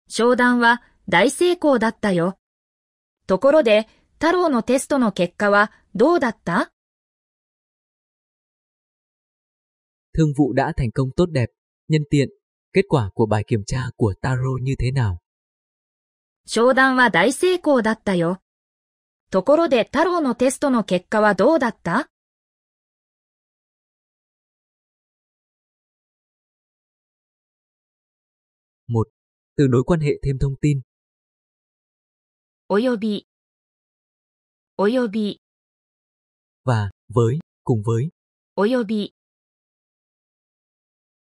商談は大成功だったよ。ところで太郎のテストの結果はどうだった Thương vụ đã thành công tốt đẹp. Nhân tiện, kết quả của bài kiểm tra của Taro như thế nào? 商談は大成功だったよ。ところで太郎のテストの結果はどうだった Từ nối quan hệ thêm thông tin. および、および、 và, với, cùng với. および。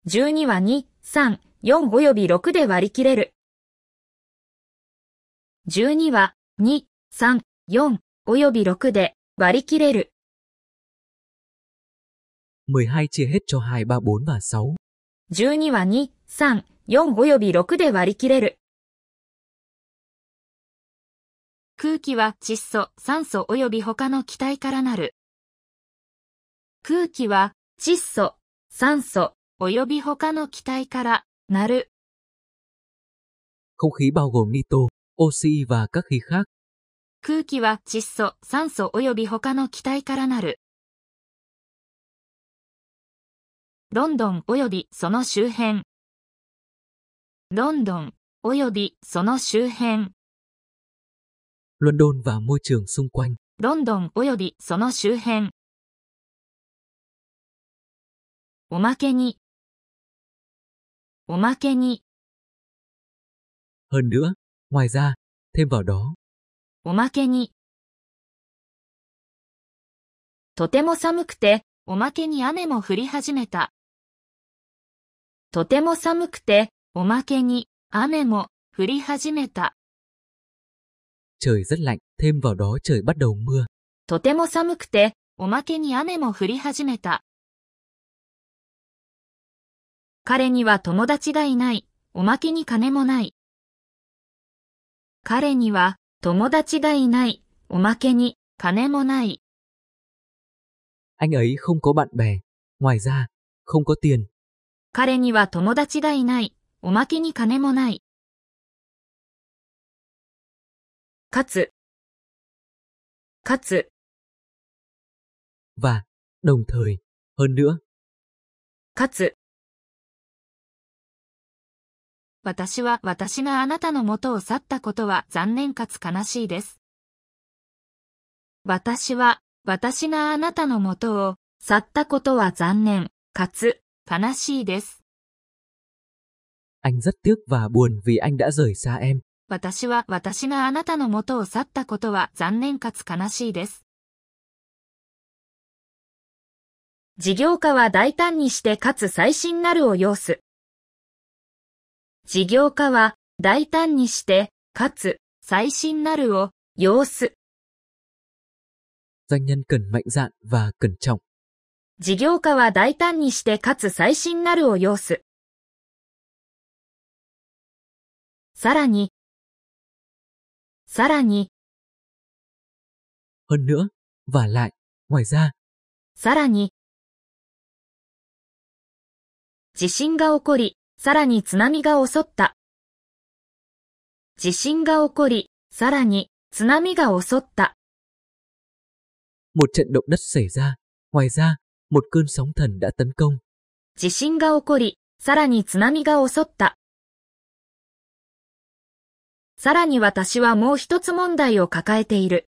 12は2、3、4および6で割り切れる。12は2、3、4および6で割り切れる。 12 chia hết cho 2, 3, 4 và 6. 12は2、3、4および6で割り切れる。空気は窒素、酸素および他の気体からなる。空気は窒素、酸素および他の気体からなる。Không khí bao gồm nitô, oxy và các khí khác. 空気は窒素、酸素および他の気体からなる。ロンドンおよびその周辺。ロンドンおよびその周辺。London và môi trường xung quanh. ロンドンおよびその周辺。おまけに。おまけに、Hơn nữa, ngoài ra, thêm vào đó, おまけに。とても寒くて、おまけに雨も降り始めた。とても寒くて、おまけに雨も降り始めた。trời rất lạnh, thêm vào đó trời bắt đầu mưa. とても寒くて、おまけに雨も降り始めた。彼には友達がいない。おまけに金もない。彼には友達がいない。おまけに金もない。Anh ấy không có bạn bè. Ngoài ra, không có tiền. 彼には友達がいない。おまけに金もない。かつ、かつ、và, đồng thời, hơn nữa. かつ。私は私があなたの元を去ったことは残念かつ悲しいです。私は私があなたの元を去ったことは残念かつ悲しいです。Anh rất tiếc và buồn vì anh đã rời xa em. 私は私があなたの元を去ったことは残念かつ悲しいです。事業家は大胆にしてかつ最新なるを要す。事業家は大胆にしてかつ最新なるを要す。Doanh nhân cần mạnh dạn và cẩn trọng. 事業家は大胆にしてかつ最新なるを要す。さらに、さらに、Hơn nữa, và lại, ngoài ra, さらに、地震が起こり、さらに津波が襲った。地震が起こり、さらに津波が襲った。một trận động đất xảy ra. Ngoài ra, một cơn sóng thần đã tấn công. 地震が起こり、さらに津波が襲った。さらに私はもう一つ問題を抱えている。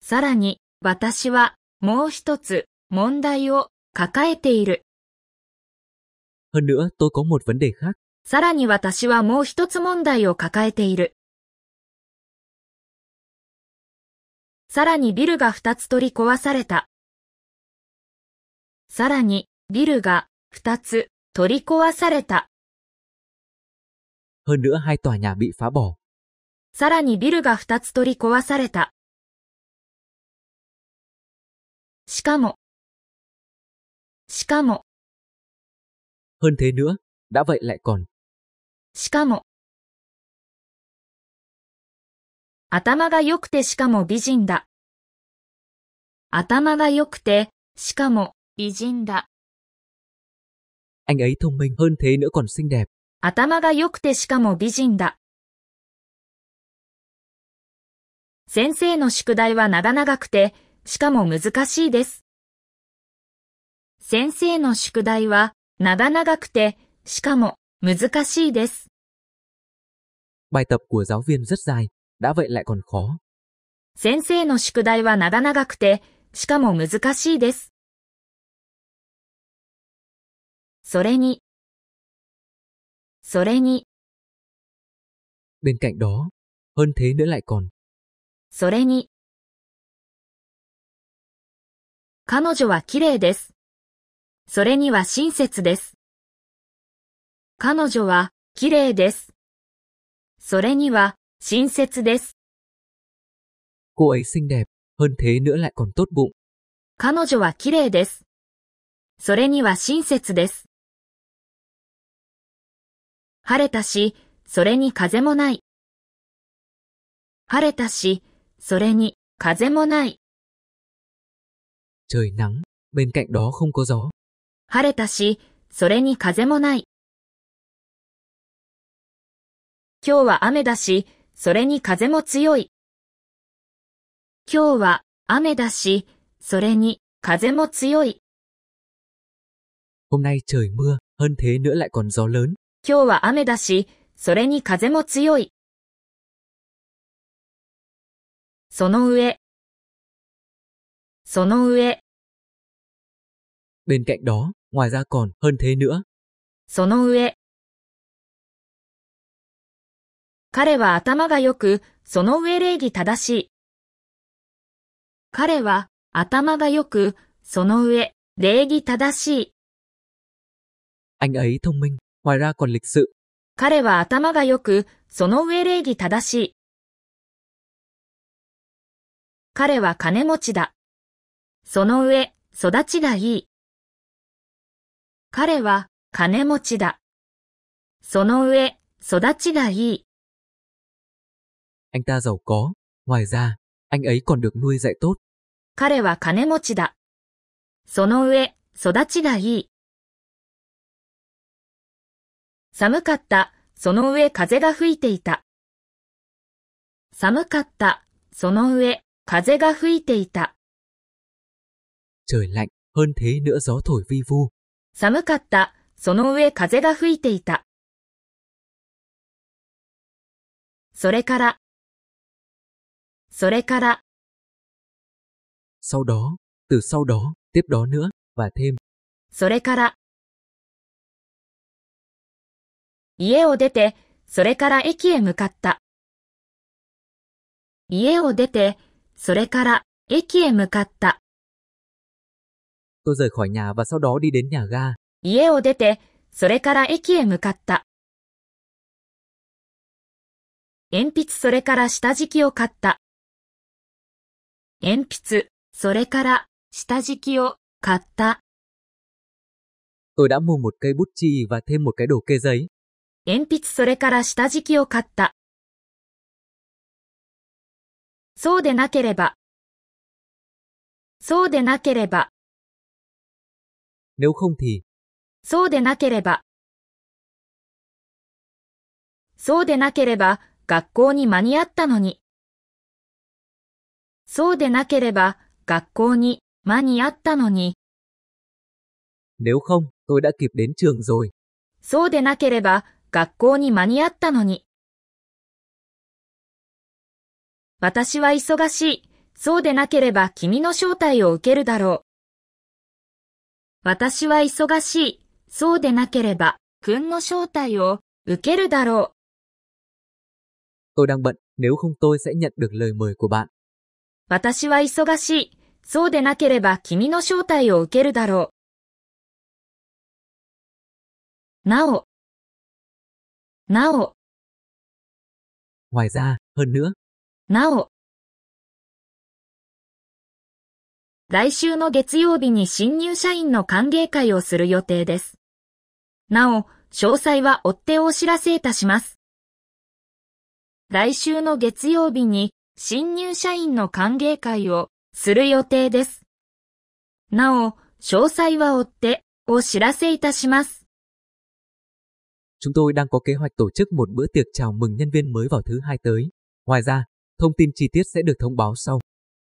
さらに私はもう一つ問題を抱えている。Hơn nữa, tôi có một vấn đề khác. さらに私はもう一つ問題を抱えている。さらにビルが二つ取り壊された。さらにビルが二つ取り壊された。Hơn nữa hai tòa nhà bị phá bỏ. さらにビルが二つ取り壊された。しかも、しかも、Hơn thế nữa, đã vậy lại còn. しかも。頭が良くてしかも美人だ。頭が良くて、しかも美人だ。Anh ấy thông minh hơn thế nữa còn xinh đẹp. 頭が良くてしかも美人だ。先生の宿題は長々くて、しかも難しいです。先生の宿題は長々くて、しかも難しいです。Bài tập của giáo viên rất dài, đã vậy lại còn khó. 先生の宿題は長々くて、しかも難しいです。それに、それに、Bên cạnh đó, hơn thế nữa lại còn. それに。彼女は綺麗です。それには親切です。彼女は綺麗です。それには親切です。Cô ấy xinh đẹp, hơn thế nữa lại còn tốt bụng. 彼女は綺麗です。それには親切です。晴れたし、それに風もない。晴れたし、それに風もない。晴れたし、それに風もない。今日は雨だし、それに風も強い。今日は雨だし、それに風も強い。今日は雨だし、それに風も強い。今日は雨だし、それに風も強い。その上、その上、Bên cạnh đó, ngoài ra còn hơn thế nữa. その上。彼は頭が良く、その上礼儀正しい。彼は頭が良く、その上礼儀正しい。Anh ấy thông minh, ngoài ra còn lịch sự. 彼は頭が良く、その上礼儀正しい。彼は金持ちだ。その上、育ちがいい。彼は金持ちだ。その上、育ちがいい。Anh ta giàu có. Ngoài ra, anh ấy còn được nuôi dạy tốt. 彼は金持ちだ。その上、育ちがいい。寒かった、その上風が吹いていた。寒かった、その上風が吹いていた。寒かった、その上風が吹いていた。それから、それから。sau đó, từ sau đó, tiếp đó nữa, và thêm. それから、家を出て、それから駅へ向かった。家を出て、それから駅へ向かった。Tôi rời khỏi nhà và sau đó đi đến nhà ga. 家を出て、それから駅へ向かった。鉛筆それから下敷きを買った。鉛筆、それから下敷きを買った。Tôi đã mua một cây bút chì và thêm một cái đồ kê giấy. 鉛筆それから下敷きを買った。そうでなければ。そうでなければ。Nếu không thì, そうでなければ。そうでなければ、学校に間に合ったのに。そうでなければ、学校に間に合ったのに。nếu không, tôi đã kịp đến trường rồi. そうでなければ、学校に間に合ったのに。私は忙しい。そうでなければ君の招待を受けるだろう。私は忙しい。そうでなければ、君の招待を受けるだろう。Tôi đang bận, nếu không tôi sẽ nhận được lời mời của bạn. 私は忙しい。そうでなければ君の招待を受けるだろう。なお。なお、Ngoài ra。来週の月曜日に新入社員の歓迎会をする予定です。なお、詳細は追ってお知らせいたします。来週の月曜日に新入社員の歓迎会をする予定です。なお、詳細は追ってお知らせいたします。Chúng tôi đang có kế hoạch tổ chức một bữa tiệc chào mừng nhân viên mới vào thứ hai tới. Ngoài ra, thông tin chi tiết sẽ được thông báo sau.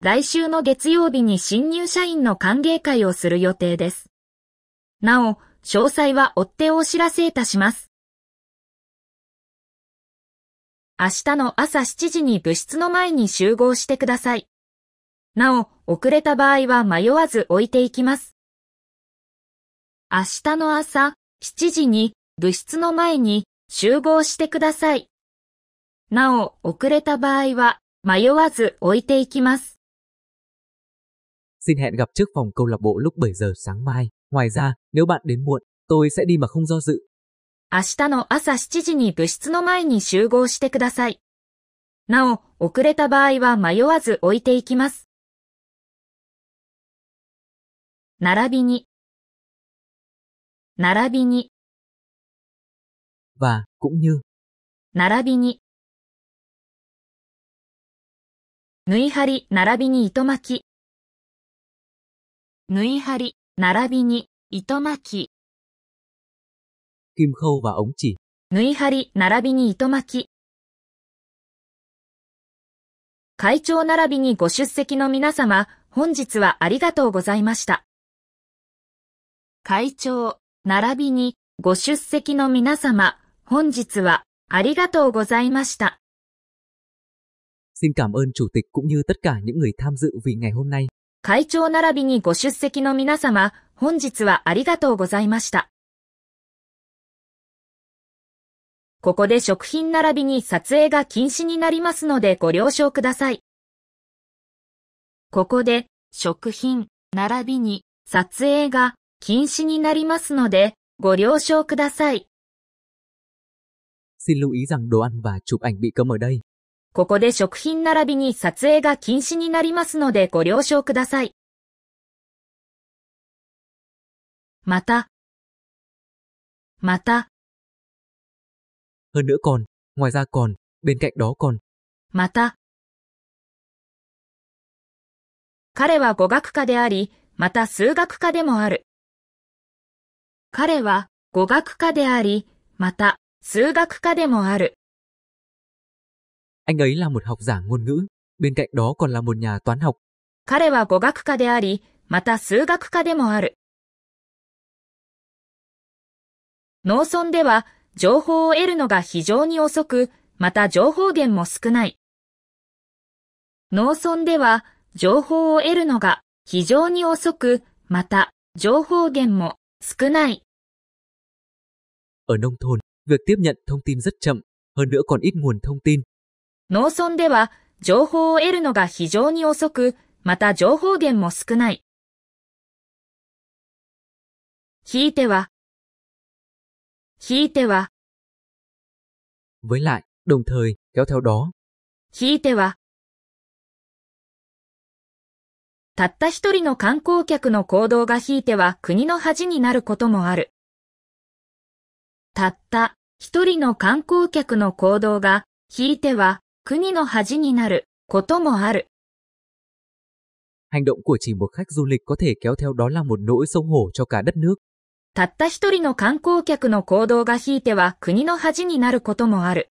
来週の月曜日に新入社員の歓迎会をする予定です。なお、詳細は追ってお知らせいたします。明日の朝7時に部室の前に集合してください。なお、遅れた場合は迷わず置いていきます。明日の朝7時に部室の前に集合してくだ sa い。なお、遅れた場合は迷わず置いていきます。Xin hẹn gặp trước phòng câu lạc bộ lúc 7 giờ sáng mai. Ngoài ra, nếu bạn đến muộn, tôi sẽ đi mà không do dự. 明日の朝7時に部室の前に集合してください。なお、遅れた場合は迷わず置いていきます。並びに、並びに、Và, cũng như, 並びに。縫い張り、並びに糸巻き。縫い張り、並びに、糸巻き。kim khâu và ống chỉ. 縫い張り、並びに糸巻き。会長並びにご出席の皆様、本日はありがとうございました。会長、並びにご出席の皆様、本日はありがとうございました。Xin cảm ơn chủ tịch cũng như tất cả những người tham dự vì ngày hôm nay. 会長並びにご出席の皆様、本日はありがとうございました。ここで食品並びに撮影が禁止になりますのでご了承ください。ここで食品並びに撮影が禁止になりますのでご了承ください。Xin lưu ý rằng đồ ăn và chụp ảnh bị cấm ở đây. ここで食品並びに撮影が禁止になりますのでご了承ください。また、また、Hơn nữa còn, ngoài ra còn, bên cạnh đó còn, また。彼は語学科であり、また数学科でもある。彼は語学科であり、また、数学科でもある。Anh ấy là một học giả ngôn ngữ, bên cạnh đó còn là một nhà toán học. 彼は語学科であり、また数学科でもある。農村では情報を得るのが非常に遅く、また情報源も少ない。農村では情報を得るのが非常に遅く、また情報源も少ない。Ở nông thôn, việc tiếp nhận thông tin rất chậm, hơn nữa còn ít nguồn thông tin. 農村では情報を得るのが非常に遅く、また情報源も少ない。ひいては、ひいては、Với lại, đồng thời, kéo theo đó, ひいては、たった一人の観光客の行動がひいては国の恥になることもある。たった一人の観光客の行動がひいては国の恥になることもある。hành động của chỉ một khách du lịch có thể kéo theo đó là một nỗi xấu hổ cho cả đất nước. たった一人の観光客の行動がひいては国の恥になることもある。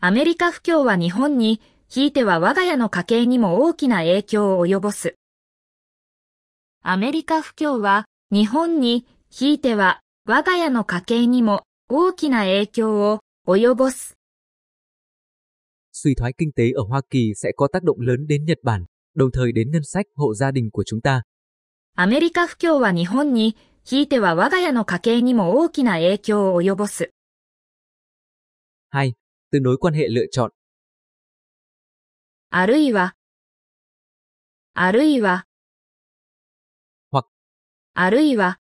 アメリカ不況は日本に、ひいては我が家の家計にも大きな影響を及ぼす。アメリカ不況は日本に、ひいては我が家の家計にも大きな影響を及ぼす。Suy thoái kinh tế ở Hoa Kỳ sẽ có tác động lớn đến Nhật Bản, đồng thời đến ngân sách hộ gia đình của chúng ta. アメリカ不況は日本に、ひいては我が家の家計にも大きな影響を及ぼす。2. Từ nối quan hệ lựa chọn. あるいは、あるいは、hoặc あるいは、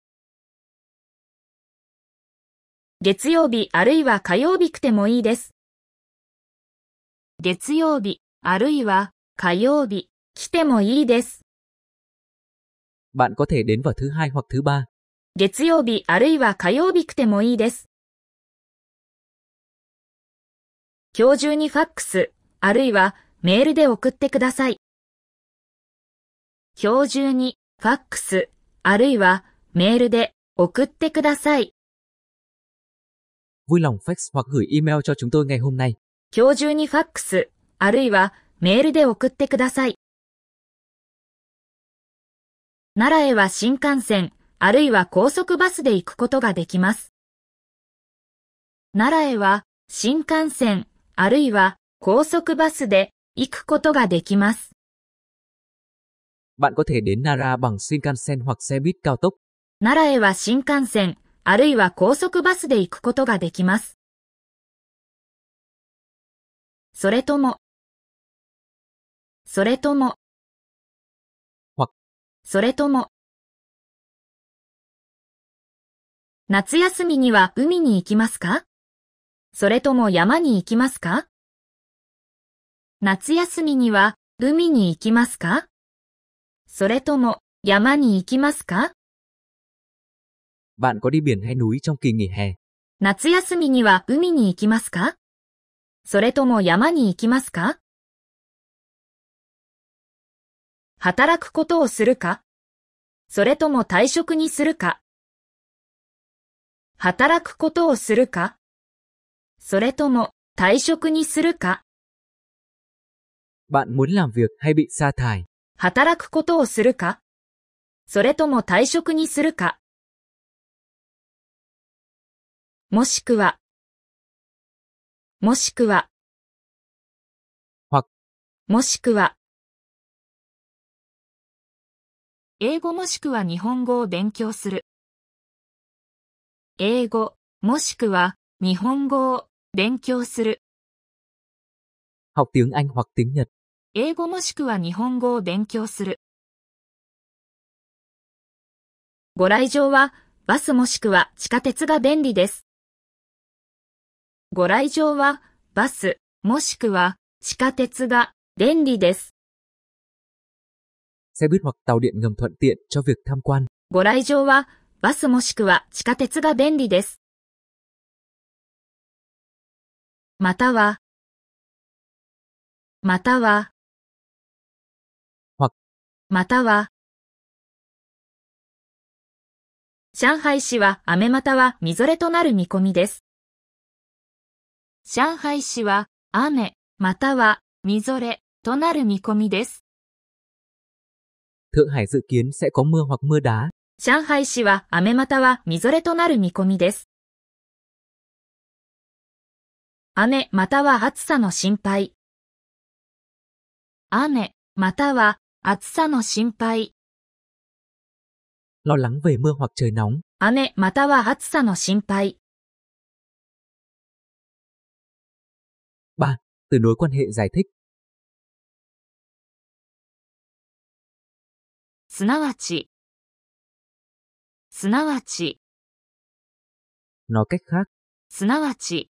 月曜日あるいは火曜日くてもいいです。月曜日あるいは火曜日来てもいいです。Bạn có thể đến vào thứ hai hoặc thứ ba. 月曜日あるいは火曜日くてもいいです。今日中にファックス、あるいはメールで送ってください。今日中にファックス、あるいはメールで送ってください。今日中にファックス、あるいはメールで送ってください。奈良へは新幹線、あるいは高速バスで行くことができます。奈良へは新幹線、あるいは高速バスで行くことができます。奈良へは新幹線、あるいは高速バスで行くことができます。それとも、それとも、それとも、夏休みには海に行きますか？それとも山に行きますか？夏休みには海に行きますか？それとも山に行きますか？Bạn có đi biển hay núi trong kỳ nghỉ hè? 夏休みには海に行きますか？それとも山に行きますか？働くことをするか？それとも退職にするか？働くことをするか？それとも退職にするか？Bạn muốn làm việc hay bị sa thải? 働くことをするか？それとも退職にするか？もしくは、もしくは、もしくは、英語もしくは日本語を勉強する。英語、もしくは日本語を勉強する。học tiếng Anh hoặc tiếng Nhật. 英語もしくは日本語を勉強する。ご来場はバスもしくは地下鉄が便利です。ご来場はバスもしくは地下鉄が便利です。Xe buýt hoặc tàu điện ngầm thuận tiện cho việc tham quan. ご来場はバスもしくは地下鉄が便利です。または、または、hoặc または、上海市は雨またはみぞれとなる見込みです。上海市は雨またはみぞれとなる見込みです。Thượng Hải dự kiến sẽ có mưa hoặc mưa đá. 上海市は雨またはみぞれとなる見込みです。雨または暑さの心配。雨または暑さの心配。Lo lắng về mưa hoặc trời nóng. 雨または暑さの心配。3. Từ nối quan hệ giải thích. すなわち。すなわち。Nói cách khác, すなわち。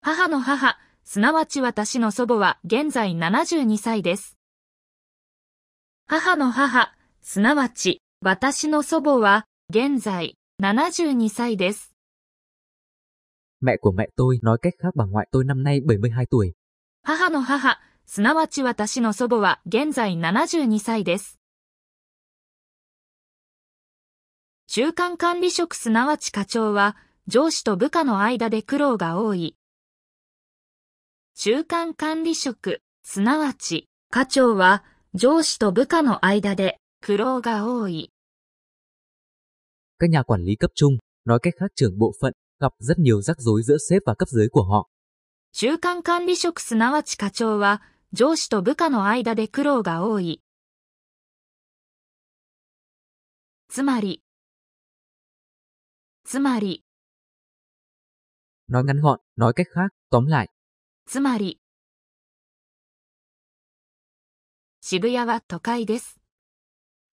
母の母、すなわち私の祖母は現在72歳です。母の母、すなわち私の祖母は現在72歳です。Mẹ của mẹ tôi nói cách khác bà ngoại tôi năm nay 72 tuổi. 母の母、すなわち私の祖母は現在72歳です。中間管理職すなわち課長は上司と部下の間で苦労が多い。中間管理職すなわち課長は上司と部下の間で苦労が多い。Các nhà quản lý cấp trung, nói cách khác trưởng bộ phận, gặp rất nhiều rắc rối giữa sếp và cấp dưới của họ. 中間管理職すなわち課長は上司と部下の間で苦労が多い。つまり、つまり、Nói ngắn gọn, nói cách khác, tóm lại, つまり。渋谷は都会です。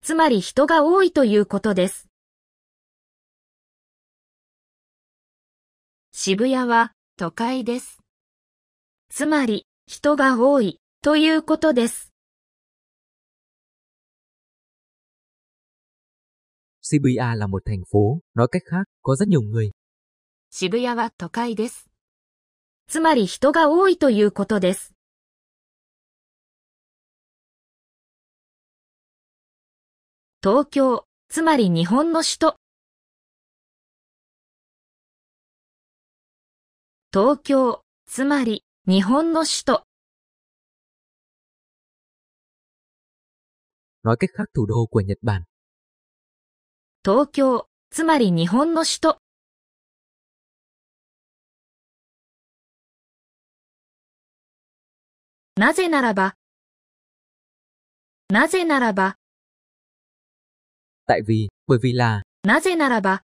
つまり人が多いということです。渋谷は都会です。つまり人が多いということです。Shibuya là một thành phố, nói cách khác, có rất nhiều người. 渋谷は都会です。つまり人が多いということです。東京、つまり日本の首都。東京、つまり日本の首都。Nói cách khác thủ đô của Nhật Bản. 東京、つまり日本の首都。なぜならば、なぜならば、Tại vì, bởi vì là, なぜならば、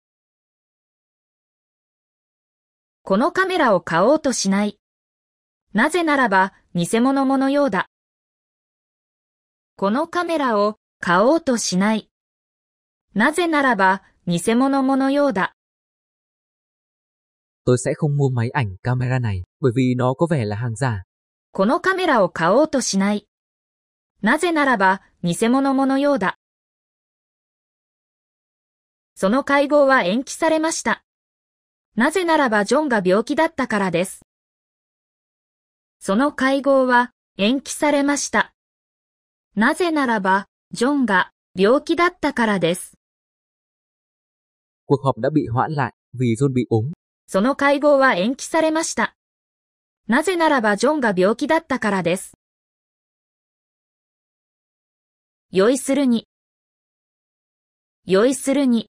このカメラを買おうとしない。なぜならば、偽物ものようだ。このカメラを買おうとしない。なぜならば、偽物ものようだ。tôi sẽ không mua máy ảnh camera này, bởi vì nó có vẻ là hàng giả. このカメラを買おうとしない。なぜならば、偽物ものようだ。その会合は延期されました。なぜならばジョンが病気だったからです。その会合は延期されました。なぜならば、ジョンが病気だったからです。Cuộc họp đã bị hoãn lại, vì John bị ốm. その会合は延期されました。なぜならばジョンが病気だったからです。酔いするに。酔いするに。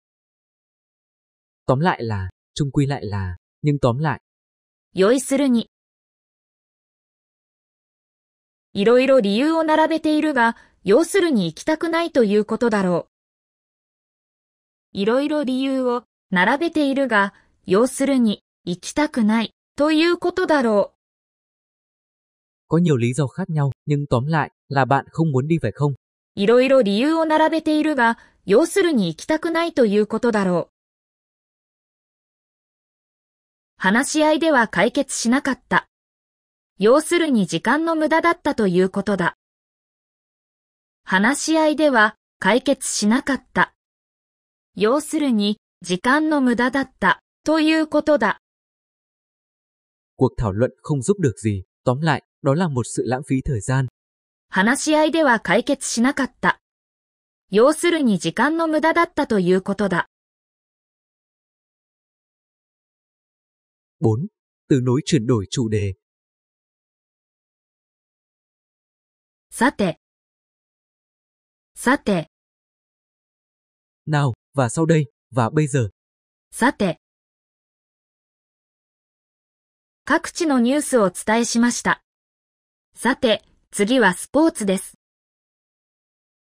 Tóm lại là, chung quy lại là, nhưng tóm lại, 酔いするに。いろいろ理由を並べているが、要するに行きたくないということだろう。いろいろ理由を並べているが、要するに行きたくないということだろう。có nhiều lý do khác nhau, nhưng tóm lại, là bạn không muốn đi phải không? いろいろ理由を並べているが、要するに行きたくないということだろう。話し合いでは解決しなかった。要するに時間の無駄だったということだ。話し合いでは解決しなかった。要するに時間の無駄だったということだ。Cuộc thảo luận không giúp được gì, tóm lại, đó là một sự lãng phí thời gian. 話し合いでは解決しなかった。要するに時間の無駄だったということだ。4. Từ nối chuyển đổi chủ đề. さて。さて、Nào, và sau đây, và bây giờ. さて。各地のニュースをお伝えしました。さて、次はスポーツです。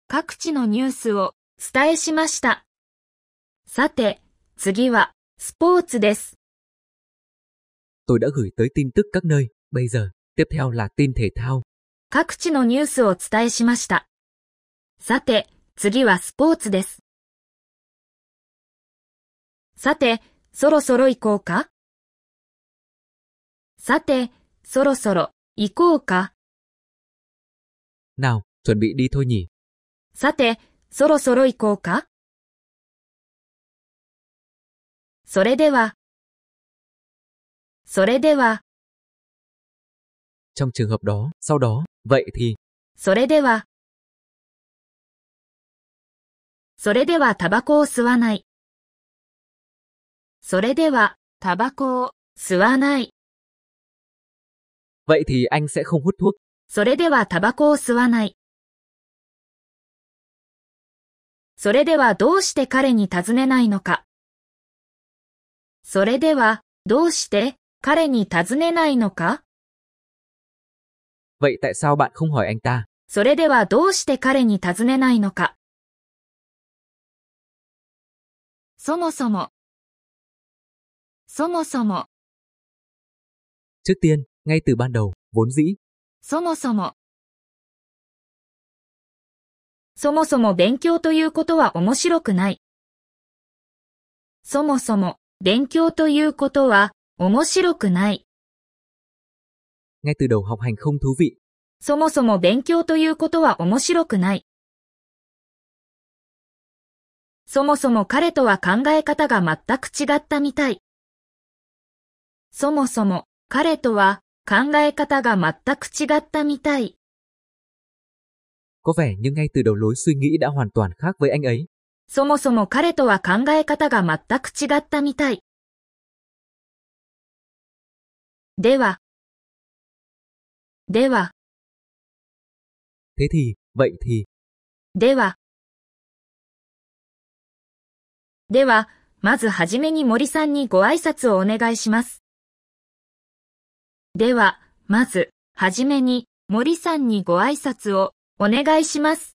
各地のニュースを伝えしました。さて、次はスポーツです。Tôi đã gửi tới tin tức các nơi, bây giờ, tiếp theo là tin thể thao. 各地のニュースをお伝えしました。さて、次はスポーツです。さて、そろそろ行こうかさて、そろそろ行こうか Nào, chuẩn bị đi thôi nhỉ. さて、そろそろ行こうかそれでは、それでは、Trong trường hợp đó, sau đó, vậy thì, それでは、それではタバコを吸わない。それでは、タバコを吸わない。vậy thì anh sẽ không hút thuốc. それではタバコを吸わない。それではどうして彼に尋ねないのか。それでは、どうして彼に尋ねないのか？Vậy tại sao bạn không hỏi anh ta? それではどうして彼に尋ねないのか？そもそも。そもそも、Trước tiên, ngay từ ban đầu, vốn dĩ, そもそも。そもそも勉強ということは面白くない。そもそも勉強ということは面白くない。ngay từ đầu học hành không thú vị. そもそも勉強ということは面白くない。そもそも彼とは考え方が全く違ったみたい。そもそも彼とは考え方が全く違ったみたい。Có vẻ như ngay từ đầu lối suy nghĩ đã hoàn toàn khác với anh ấy. そもそも彼とは考え方が全く違ったみたい。では、では、Thế thì, vậy thì, では。では、まずはじめに森さんにご挨拶をお願いします。では、まず、はじめに森さんにご挨拶をお願いします。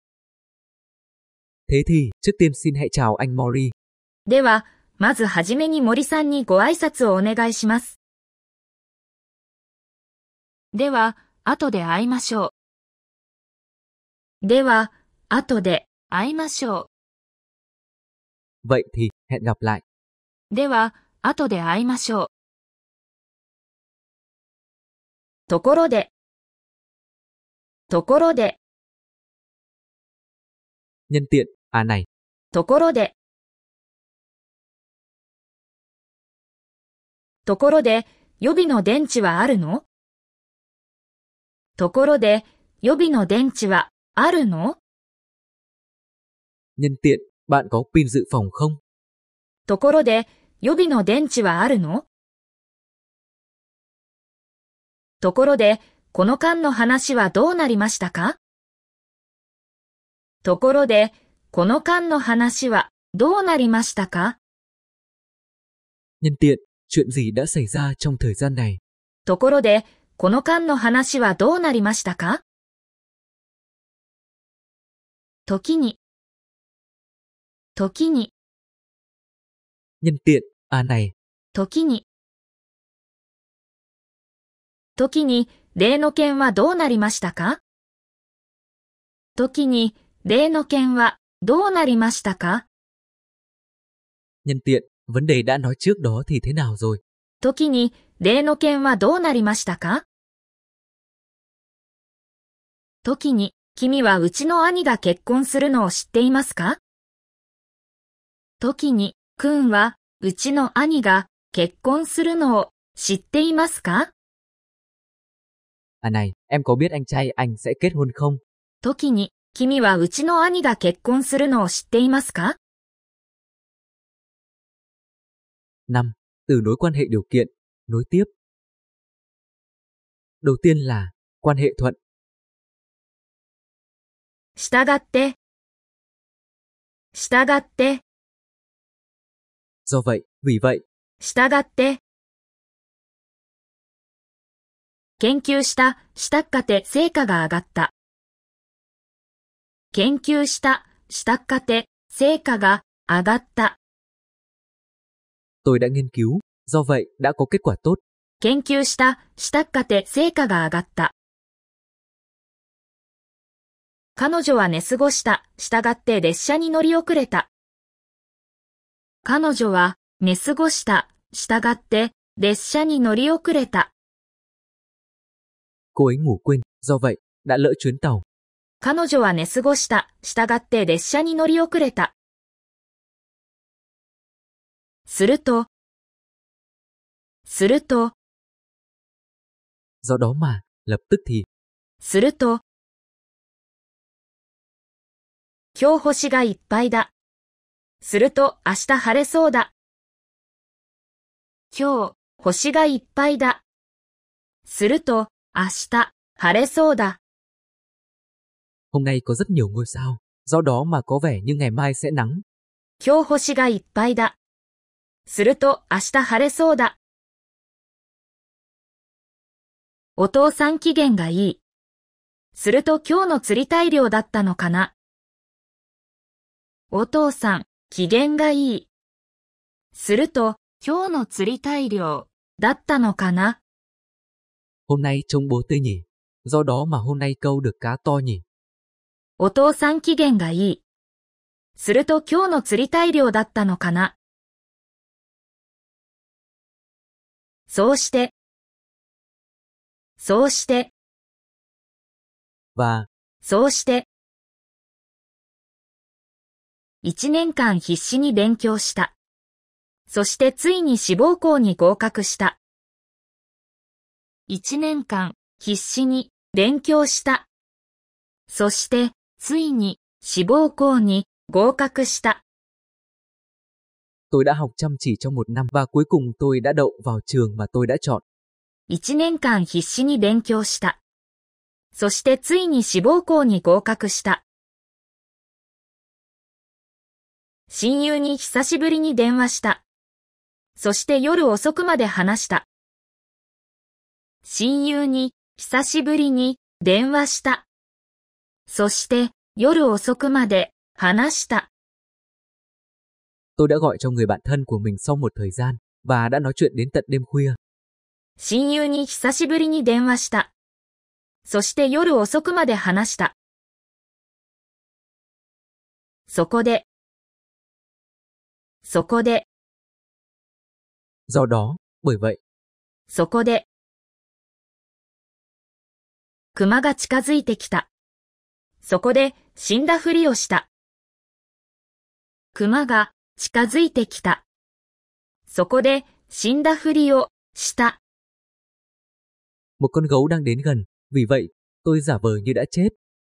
thế thì, trước tiên xin hãy chào anh Mori. では、まずはじめに森さんにご挨拶をお願いします。では、後で会いましょう。では、後で会いましょ Vậy thì, hẹn gặp lại. う。では、後で会いましょう。ところで、ところで、Nhân tiện, à này, ところで。ところで、予備の電池はあるの？ところで、予備の電池はあるの nhân tiện, bạn có pin dự phòng không? ところで、予備の電池はあるのところで、この間の話はどうなりましたかところで、この間の話はどうなりましたか Nhân tiện, chuyện gì đã xảy ra trong thời gian này? ところで、この間の話はどうなりましたか？時に、時に、Nhân tiện, à này, 時に。時に、例の件はどうなりましたか？時に、例の件はどうなりましたか？Nhân tiện, vấn đề đã nói trước đó thì thế nào rồi? 時に、例の件はどうなりましたか？時に、君はうちの兄が結婚するのを知っていますか？時に、くんは、うちの兄が結婚するのを知っていますか？À này, em có biết anh trai anh sẽ kết hôn không? 時に、君はうちの兄が結婚するのを知っていますか？5. Từ nối quan hệ điều kiện, nối tiếp. Đầu tiên là quan hệ thuận, 従って、従って、 do vậy, vì vậy, 従って。研究した、したっかて成果が上がった。研究した、したっかて成果が上がった。 tôi đã nghiên cứu, do vậy đã có kết quả tốt. 研究した、したっかて成果が上がった。彼女は寝過ごした、従って列車に乗り遅れた。彼女は寝過ごした、従って列車に乗り遅れた。Cô ấy ngủ quên, do vậy, đã lỡ chuyến tàu. 彼女は寝過ごした、従って列車に乗り遅れた。すると、すると。すると。今日星がいっぱいだ。すると、明日晴れそうだ。今日、星がいっぱいだ。すると、明日、晴れそうだ。今日は rất nhiều ngôi sao。do。今日星がいっぱいだ。すると、明日晴れそうだ。お父さん機嫌がいい。すると今日の釣り大量だったのかな。お父さん、機嫌がいい。すると今日の釣り大量だったのかな。Hôm nay trông bố tươi nhỉ, do đó mà hôm nay câu được cá to nhỉ. お父さん機嫌がいい。すると今日の釣り大量だったのかな。そうして、そうして、và そうして。一年間必死に勉強した。そしてついに志望校に合格した。一年間必死に勉強した。そしてついに志望校に合格した。tôi đã học chăm chỉ trong một năm và cuối cùng tôi đã đậu vào trường mà tôi đã chọn. 一年間必死に勉強した。そしてついに志望校に合格した。親友に久しぶりに電話した。そして夜遅くまで話した。親友に久しぶりに電話した。そして夜遅くまで話した。Tôi đã gọi cho người bạn thân của mình sau một thời gian và đã nói chuyện đến tận đêm khuya. 親友に久しぶりに電話した。そして夜遅くまで話した。そこで、そこで、Do đó, bởi vậy, そこで、熊が近づいてきた。そこで死んだふりをした。熊が近づいてきた。そこで死んだふりをした。Một con gấu đang đến gần, vì vậy, tôi giả vờ như đã chết.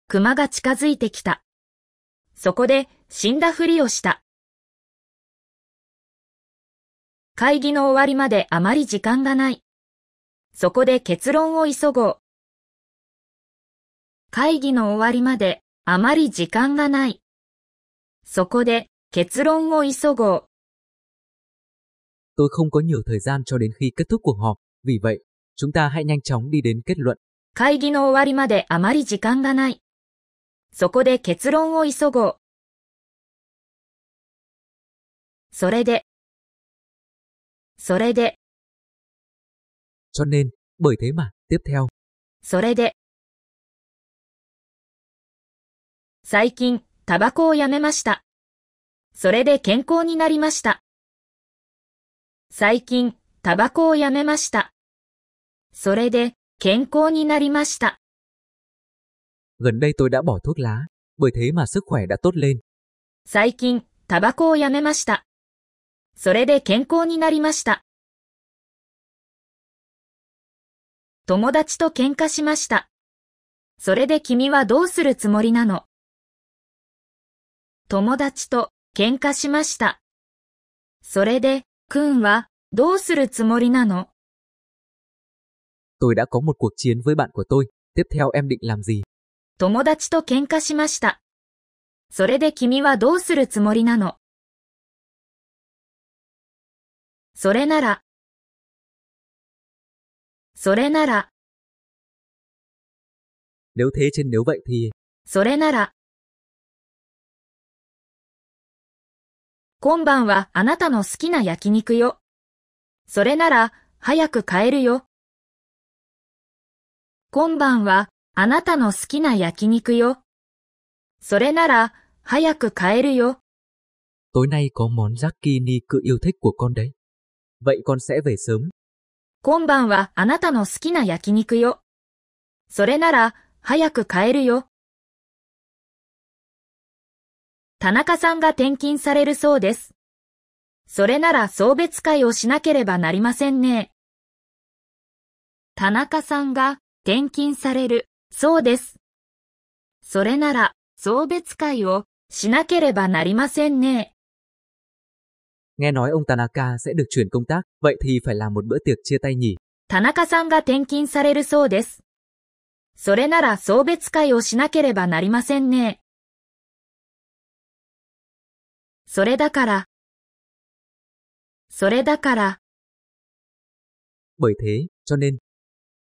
熊が近づいてきた。そこで死んだふりをした。会議の終わりまであまり時間がない。そこで結論を急ごう。会議の終わりまであまり時間がない。そこで結論を急ごう。Tôi không có nhiều thời gian cho đến khi kết thúc cuộc họp, vì vậy, chúng ta hãy nhanh chóng đi đến kết luận. 会議の終わりまであまり時間がない。そこで結論を急ごう。それで、それで、Cho nên, bởi thế mà, tiếp theo, それで。最近、タバコをやめました。それで健康になりました。最近、タバコをやめました。それで健康になりました。gần đây tôi đã bỏ thuốc lá, bởi thế mà sức khỏe đã tốt lên. 最近、タバコをやめました。それで健康になりました。友達と喧嘩しました。それで君はどうするつもりなの？友達と喧嘩しました。それで、くんはどうするつもりなの？Tôi đã có một cuộc chiến với bạn của tôi. Tiếp theo em định làm gì? 友達と喧嘩しました。それで君はどうするつもりなのそれなら、それなら、Nếu thế trên nếu vậy thì, それなら。今晩はあなたの好きな焼肉よ。それなら、早く帰るよ。今晩はあなたの好きな焼肉よ。それなら、早く帰るよ。tối nay có món cự yêu thích của con đấy. Vậy con sẽ về sớm. 今晩はあなたの好きな焼肉よ。それなら、早く帰るよ。田中さんが転勤されるそうです。それなら送別会をしなければなりませんね。田中さんが転勤される、そうです。それなら、送別会をしなければなりませんね。nghe nói ông Tanaka sẽ được chuyển công tác, vậy thì phải làm một bữa tiệc chia tay nhỉ? Tanaka さんが転勤されるそうです。それなら送別会をしなければなりませんね。それだから。それだから。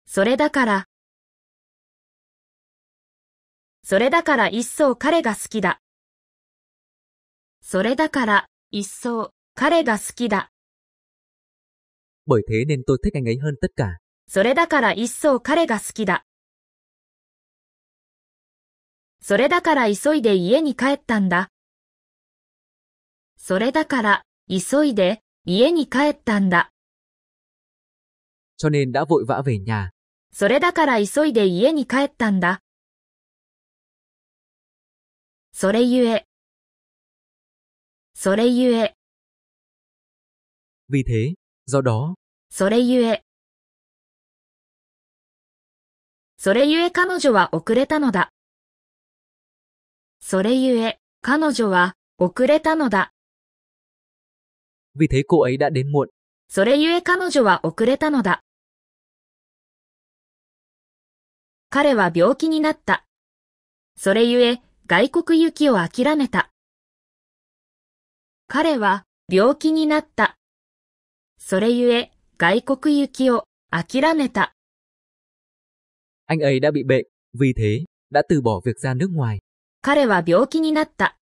それだから。それだから一層彼が好きだ。それだから一層彼が好きだ。bởi thế nên tôi thích anh ấy hơn tất cả. それだから一層彼が好きだ。それだから急いで家に帰ったんだ。それだから急いで家に帰ったんだ。Cho nên đã vội vã về nhà. それだから急いで家に帰ったんだ。それゆえ。それゆえ、Vì thế, do đó, それゆえ。それゆえ彼女は遅れたのだ。それゆえ彼女は遅れたのだ。vì thế cô ấy đã đến muộn. それゆえ彼女は遅れたのだ。彼は病気になった。それゆえ外国行きを諦めた。彼は病気になった。それゆえ外国行きを諦めた。Anh ấy đã bị bệnh, vì thế, đã từ bỏ việc ra nước ngoài. 彼は病気になった。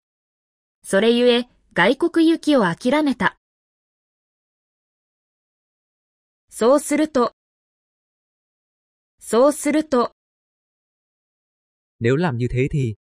それゆえ外国行きを諦めた。そうすると、そうすると、Nếu làm như thế thì,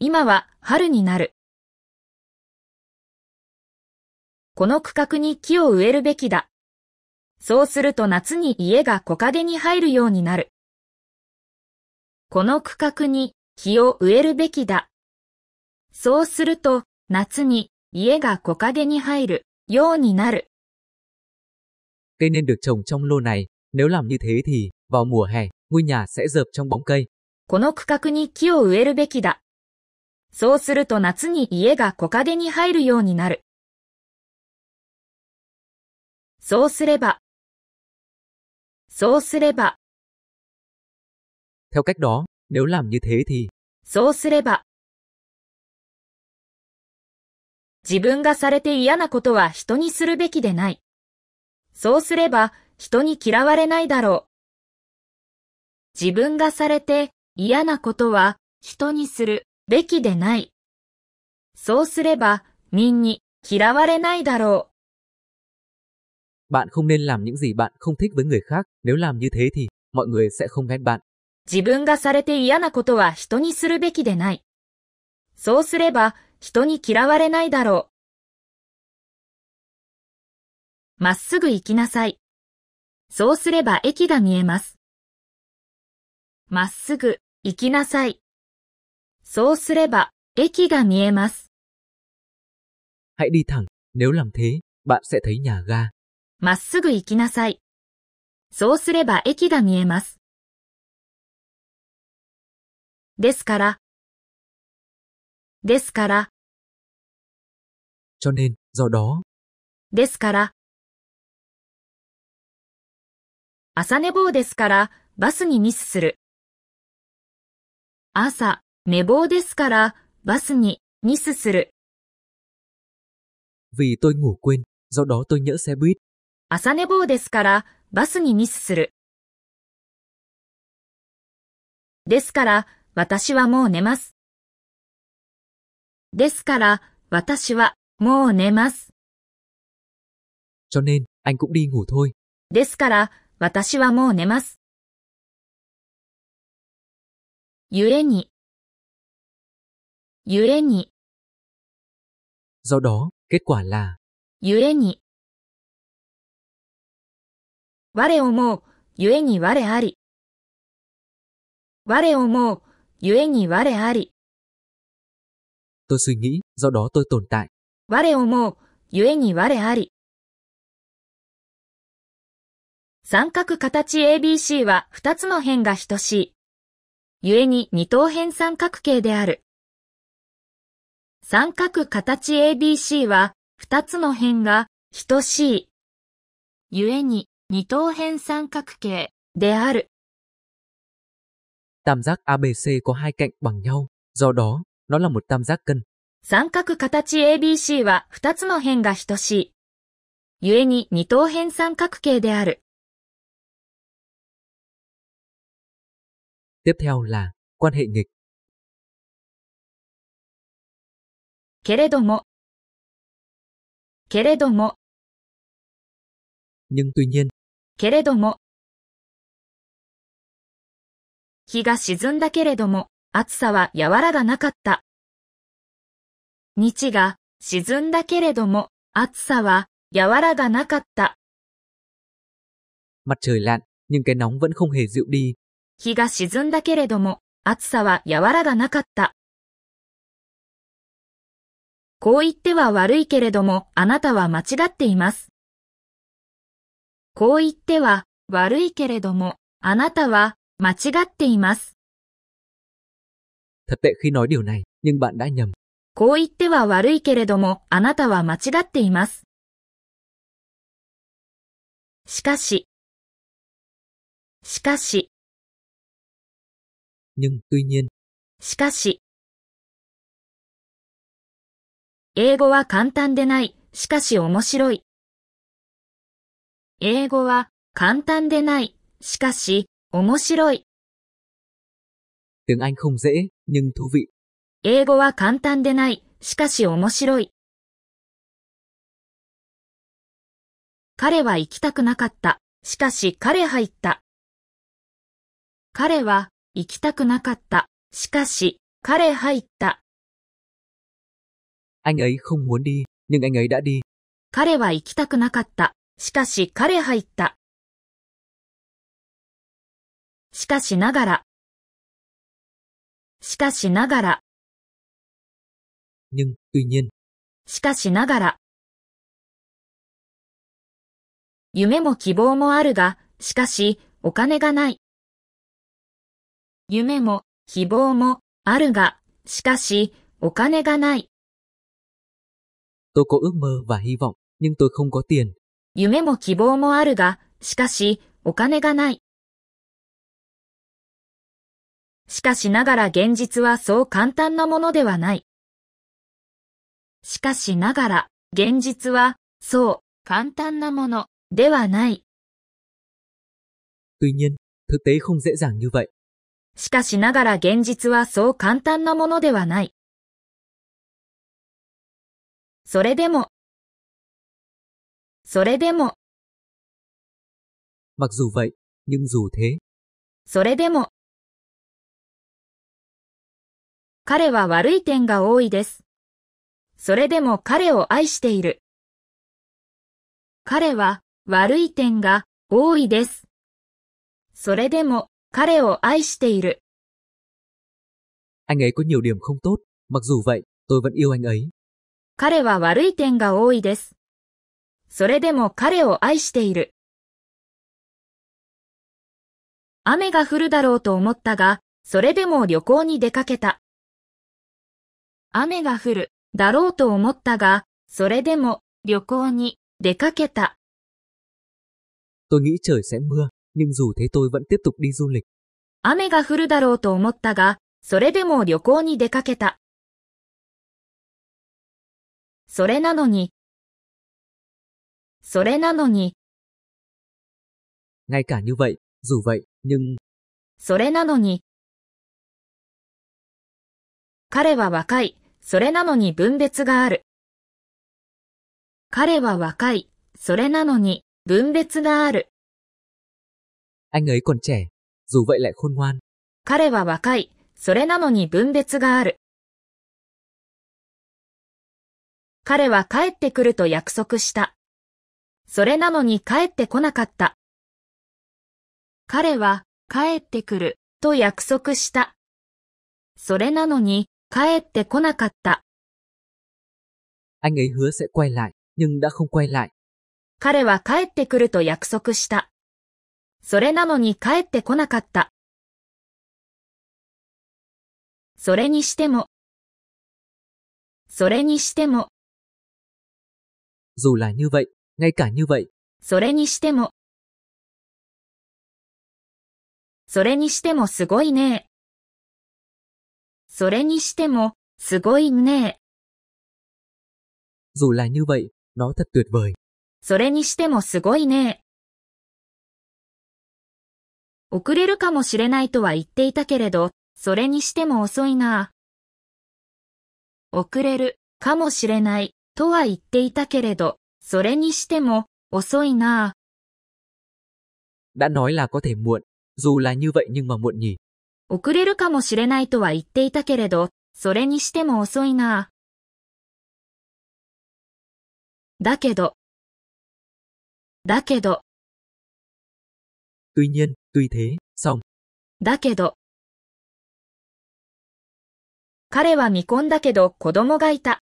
今は春になる。この区画に木を植えるべきだ。そうすると夏に家が木陰に入るようになる。この区画に木を植えるべきだ。そうすると夏に家が木陰に入るようになる。Cây nên được trồng trong lô này, nếu làm như thế thì, vào mùa hè, ngôi nhà sẽ dợp trong bóng cây. この区画に木を植えるべきだ。そうすると夏に家が木陰に入るようになる。そうすれば、そうすれば、Theo cách đó, nếu làm như thế thì, そうすれば。自分がされて嫌なことは人にするべきでない。そうすれば人に嫌われないだろう。自分がされて嫌なことは人にするべきでない。そうすれば民に嫌われないだろ bạn không nên làm những gì bạn không thích với người khác, nếu làm như thế thì, mọi người sẽ không ghét bạn. う。自分がされて嫌なことは人にするべきでない。そうすれば人に嫌われないだろう。まっすぐ行きなさい。そうすれば駅が見えます。まっすぐ行きなさい。そうすれば駅が見えます。Hãy đi thẳng, nếu làm thế, bạn sẽ thấy nhà ga. まっすぐ行きなさい。そうすれば駅が見えます。ですから、ですから、Cho nên, do đó, ですから。朝寝坊ですから、バスにミスする。朝、寝坊ですから、バスにミスする。vì tôi ngủ quên, do đó tôi nhỡ xe buýt. 朝寝坊ですから、バスにミスする。ですから、私はもう寝ます。ですから、私はもう寝ます。Cho nên, anh cũng đi ngủ thôi. ですから、私はもう寝ます。ゆえに、ゆえに、Do đó, kết quả là, ゆえに。我思う、ゆえに我あり。我思う、ゆえに我あり。tôi suy nghĩ, do đó tôi tồn tại. 我思う、ゆえに我あり。三角形 ABC は二つの辺が等しい。ゆえに二等辺三角形である。三角形 ABC は二つの辺が等しい。ゆえに二等辺三角形である。Tam giác ABC có hai cạnh bằng nhau, do đó, nó là một tam giác cân. 三角形 ABC は二つの辺が等しい。ゆえに二等辺三角形である。Tiếp theo là, quan hệ nghịch. けれども、けれども、Nhưng tuy nhiên, けれども。日が沈んだけれども、暑さは和らがなかった。日が沈んだけれども、暑さは和らがなかった。mặt trời lặn, nhưng cái nóng vẫn không hề dịu đi. 日が沈んだけれども、暑さは和らがなかった。こう言っては悪いけれども、あなたは間違っています。こう言っては悪いけれども、あなたは間違っています。Thật tệ khi nói điều này, nhưng bạn đã nhầm. こう言っては悪いけれども、あなたは間違っています。しかし、しかし、Nhưng, tuy nhiên, しかし。英語は簡単でない、しかし面白い。英語は簡単でない、しかし面白い。tiếng Anh không dễ, nhưng thú vị. 英語は簡単でない、しかし面白い。彼は行きたくなかった。しかし彼入った。彼は行きたくなかった。しかし彼入った。Anh ấy không muốn đi, nhưng anh ấy đã đi. 彼は行きたくなかった。しかし彼入った。しかしながら。しかしながら。Nhưng, tuy nhiên, しかしながら。夢も希望もあるが、しかし、お金がない。夢も希望もあるが、しかし、お金がない。Tôi có ước mơ và hy vọng, nhưng tôi không có tiền. 夢も希望もあるが、しかし、お金がない。しかしながら現実はそう簡単なものではない。しかしながら、現実は、そう、簡単なもの、ではない。Tuy nhiên, thực tế không dễ dàng như vậy. しかしながら現実はそう簡単なものではない。それでも、それでも、Mặc dù vậy, nhưng dù thế, それでも。彼は悪い点が多いです。それでも彼を愛している。彼は悪い点が多いです。それでも彼を愛している。Anh ấy có nhiều điểm không tốt, mặc dù vậy, tôi vẫn yêu anh ấy. 彼は悪い点が多いです。それでも彼を愛している。雨が降るだろうと思ったが、それでも旅行に出かけた。雨が降るだろうと思ったが、それでも旅行に出かけた。Tôi nghĩ trời sẽ mưa, nhưng dù thế tôi vẫn tiếp tục đi du lịch. 雨が降るだろうと思ったが、それでも旅行に出かけた。それなのに、それなのに、Ngay cả như vậy, dù vậy, nhưng それなのに、彼は若い、それなのに分別がある。彼は若い、それなのに分別がある。Anh ấy còn trẻ, dù vậy lại khôn ngoan. 彼は若い、それなのに分別がある。彼は帰ってくると約束した。それなのに帰ってこなかった。彼は帰ってくると約束した。それなのに帰ってこなかった。Anh ấy hứa sẽ quay lại, nhưng đã không quay lại. 彼は帰ってくると約束した。それなのに帰ってこなかった。それにしても、それにしても、dù là như vậy, ngay cả như vậy, それにしても、それにしてもすごいね。それにしても、すごいね。dù là như vậy, nó thật tuyệt vời. それにしてもすごいね。遅れるかもしれないとは言っていたけれど、それにしても遅いな。遅れるかもしれないとは言っていたけれど、それにしても遅いな。đã nói là có thể muộn, dù là như vậy nhưng mà muộn nhỉ? 遅れるかもしれないとは言っていたけれど、それにしても遅いな。だけど、だけど、tuy nhiên, tuy thế, xong. だけど、彼は見込んだけど子供がいた。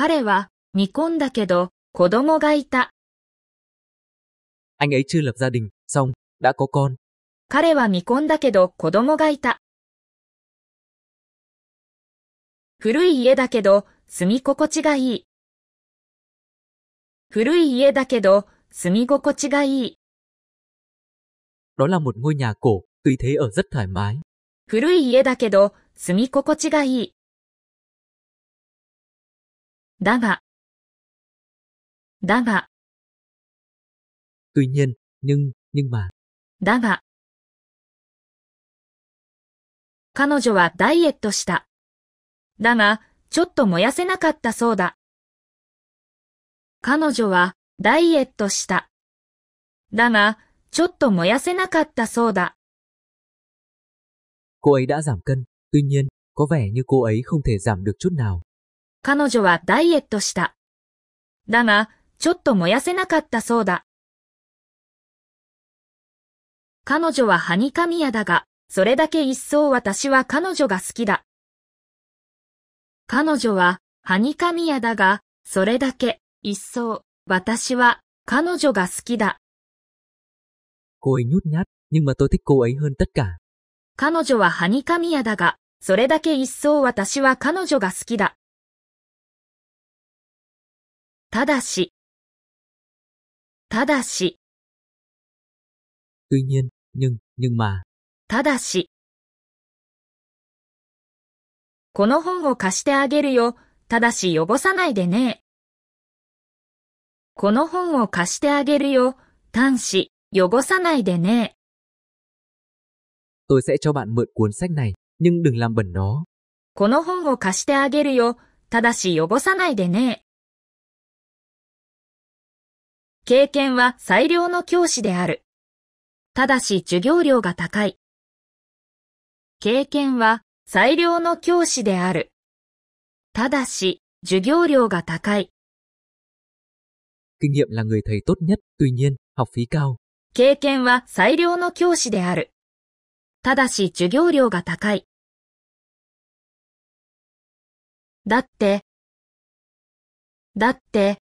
彼は見込んだけど子供がいた。Anh ấy chưa lập gia đình, xong, đã có con. 彼は見込んだけど子供がいた。古い家だけど住み心地がいい。古い家だけど住み心地がいい。Đó là một ngôi nhà cổ, tuy thế ở rất thoải mái. 古い家だけど住み心地がいい。だが、だが、tuy nhiên, nhưng, nhưng mà. だが、彼女はダイエットした。だが、ちょっと燃やせなかったそうだ。彼女はダイエットした。だが、ちょっと燃やせなかったそうだ。Cô ấy đã giảm cân, tuy nhiên, có vẻ như cô ấy không thể giảm được chút nào. 彼女はダイエットした。だが、ちょっと燃やせなかったそうだ。彼女ははにかみやだが、それだけ一層私は彼女が好きだ。彼女ははにかみやだが、それだけ一層私は彼女が好きだ。Cô ấy nhút nhát, nhưng mà tôi thích cô ấy hơn tất cả. 彼女ははにかみやだが、それだけ一層私は彼女が好きだ。ただし、ただし、tuy nhiên, nhưng, nhưng mà, ただし、この本を貸してあげるよ。ただし汚さないでね。この本を貸してあげるよ。端子、汚さないでね。tôi sẽ cho bạn mượn cuốn sách này, nhưng đừng làm bẩn nó. この本を貸してあげるよ。ただし汚さないでね。経験は最良の教師である。ただし授業料が高い。経験は最良の教師である。ただし、授業料が高い。Kinh nghiệm là người thầy tốt nhất, tuy nhiên, học phí cao. 経験は最良の教師である。ただし授業料が高い。だって、だって、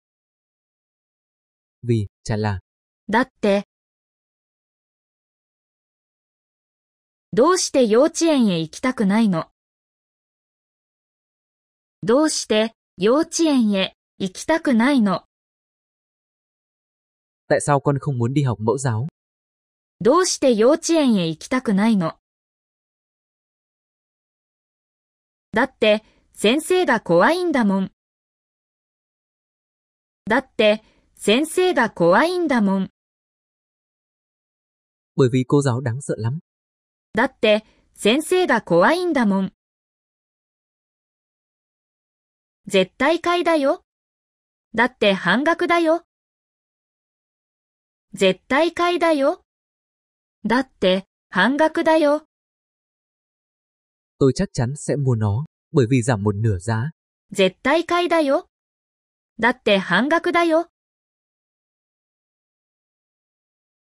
Vì, chả là, だって。どうして幼稚園へ行きたくないのどうして幼稚園へ行きたくないの tại sao con không muốn đi học mẫu giáo? どうして幼稚園へ行きたくないのだって、先生が怖いんだもん。だって、先生が怖いんだもん。Bởi vì cô giáo đáng sợ lắm. だって、先生が怖いんだもん。絶対買いだよ。だって半額だよ。絶対買いだよ。だって半額だよ。Tôi chắc chắn sẽ mua nó, bởi vì giảm một nửa giá. 絶対買いだよ。だって半額だよ。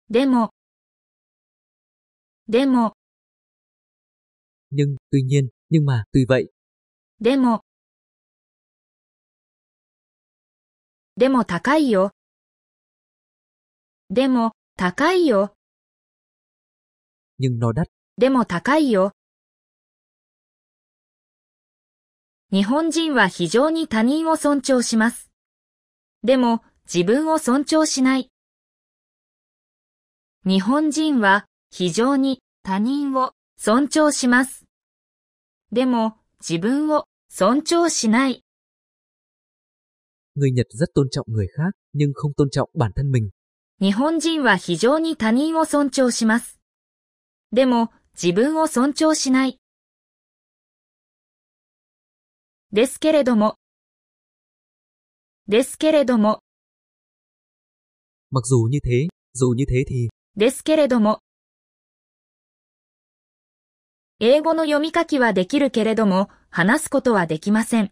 でも、でも、Nhưng, tuy nhiên, nhưng mà, tuy vậy, でも、でも高いよ。でも、高いよ。nhưng nó đắt. でも高いよ。日本人は非常に他人を尊重します。でも、自分を尊重しない。日本人は非常に他人を尊重します。でも、自分を尊重しない。Người Nhật rất tôn trọng người khác, nhưng không tôn trọng bản thân mình. 日本人は非常に他人を尊重します。でも、自分を尊重しない。ですけれども、ですけれども、Mặc dù như thế, dù như thế thì, ですけれども。英語の読み書きはできるけれども、話すことはできません。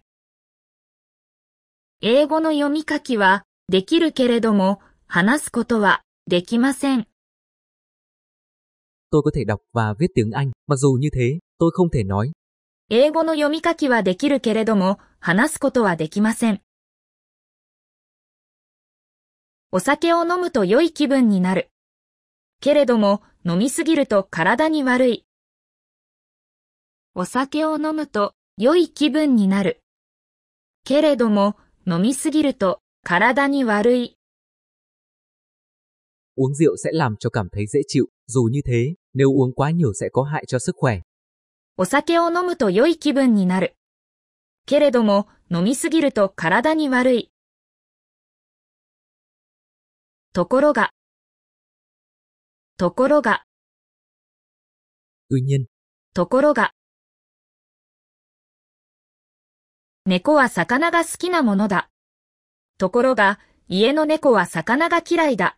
英語の読み書きはできるけれども、話すことはできません。tôi có thể đọc và viết tiếng Anh, mặc dù như thế, tôi không thể nói. 英語の読み書きはできるけれども、話すことはできません。お酒を飲むと良い気分になる。けれども、飲みすぎると体に悪い。お酒を飲むと良い気分になる。けれども、飲みすぎると体に悪い。Uống rượu sẽ làm cho cảm thấy dễ chịu, dù như thế, nếu uống quá nhiều sẽ có hại cho sức khỏe. お酒を飲むと良い気分になる。けれども、飲みすぎると体に悪い。ところが、ところが、Tuy nhiên, ところが。猫は魚が好きなものだ。ところが、家の猫は魚が嫌いだ。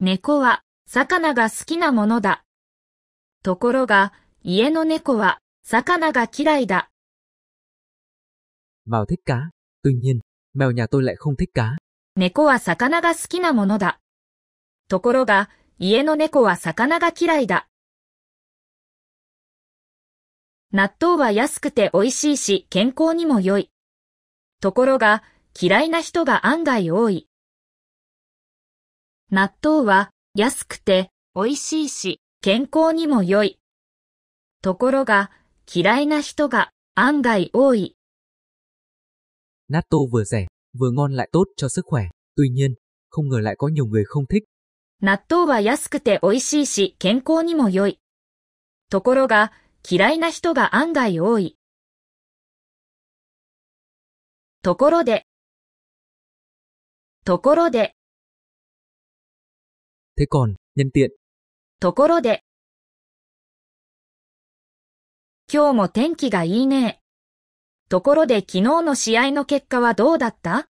猫は魚が好きなものだ。ところが、家の猫は魚が嫌いだ。Mao thích cá. Tuy nhiên, mèo nhà tôi lại không thích cá. 猫は魚が好きなものだ。ところが、家の猫は魚が嫌いだ。納豆は安くて美味しいし、健康にも良い。ところが、嫌いな人が案外多い。納豆は安くて美味しいし、健康にも良い。ところが、嫌いな人が案外多い。納豆は安くて美味しいし、健康にも良い。ところが、嫌いな人が案外多い。納豆は安くて美味しいし、健康にも良い。ところが、嫌いな人が案外多い。納豆は安くて美味しい、納豆は安くて美味しいし健康にも良い。ところが嫌いな人が案外多い。ところで、ところで、Thế còn, nhân tiện, ところで。今日も天気がいいね。ところで昨日の試合の結果はどうだった？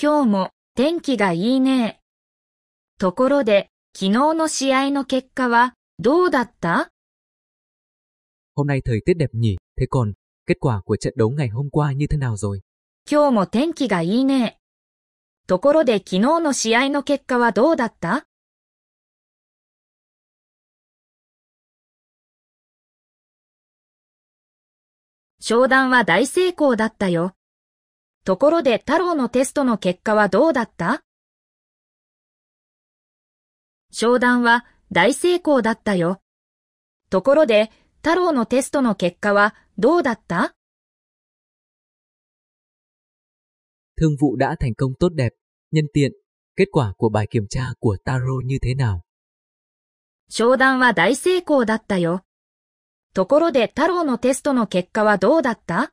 今日も天気がいいね。ところで昨日の試合の結果はどうだった？hôm nay thời tiết đẹp nhỉ, thế còn, kết quả của trận đấu ngày hôm qua như thế nào rồi? 今日も天気がいいね。ところで昨日の試合の結果はどうだった？商談は大成功だったよ。ところで太郎のテストの結果はどうだった？商談は大成功だったよ。ところで太郎のテストの結果はどうだった Thương vụ đã thành công tốt đẹp. Nhân tiện, kết quả của bài kiểm tra của Taro như thế nào? 商談は大成功だったよ。ところで太郎のテストの結果はどうだった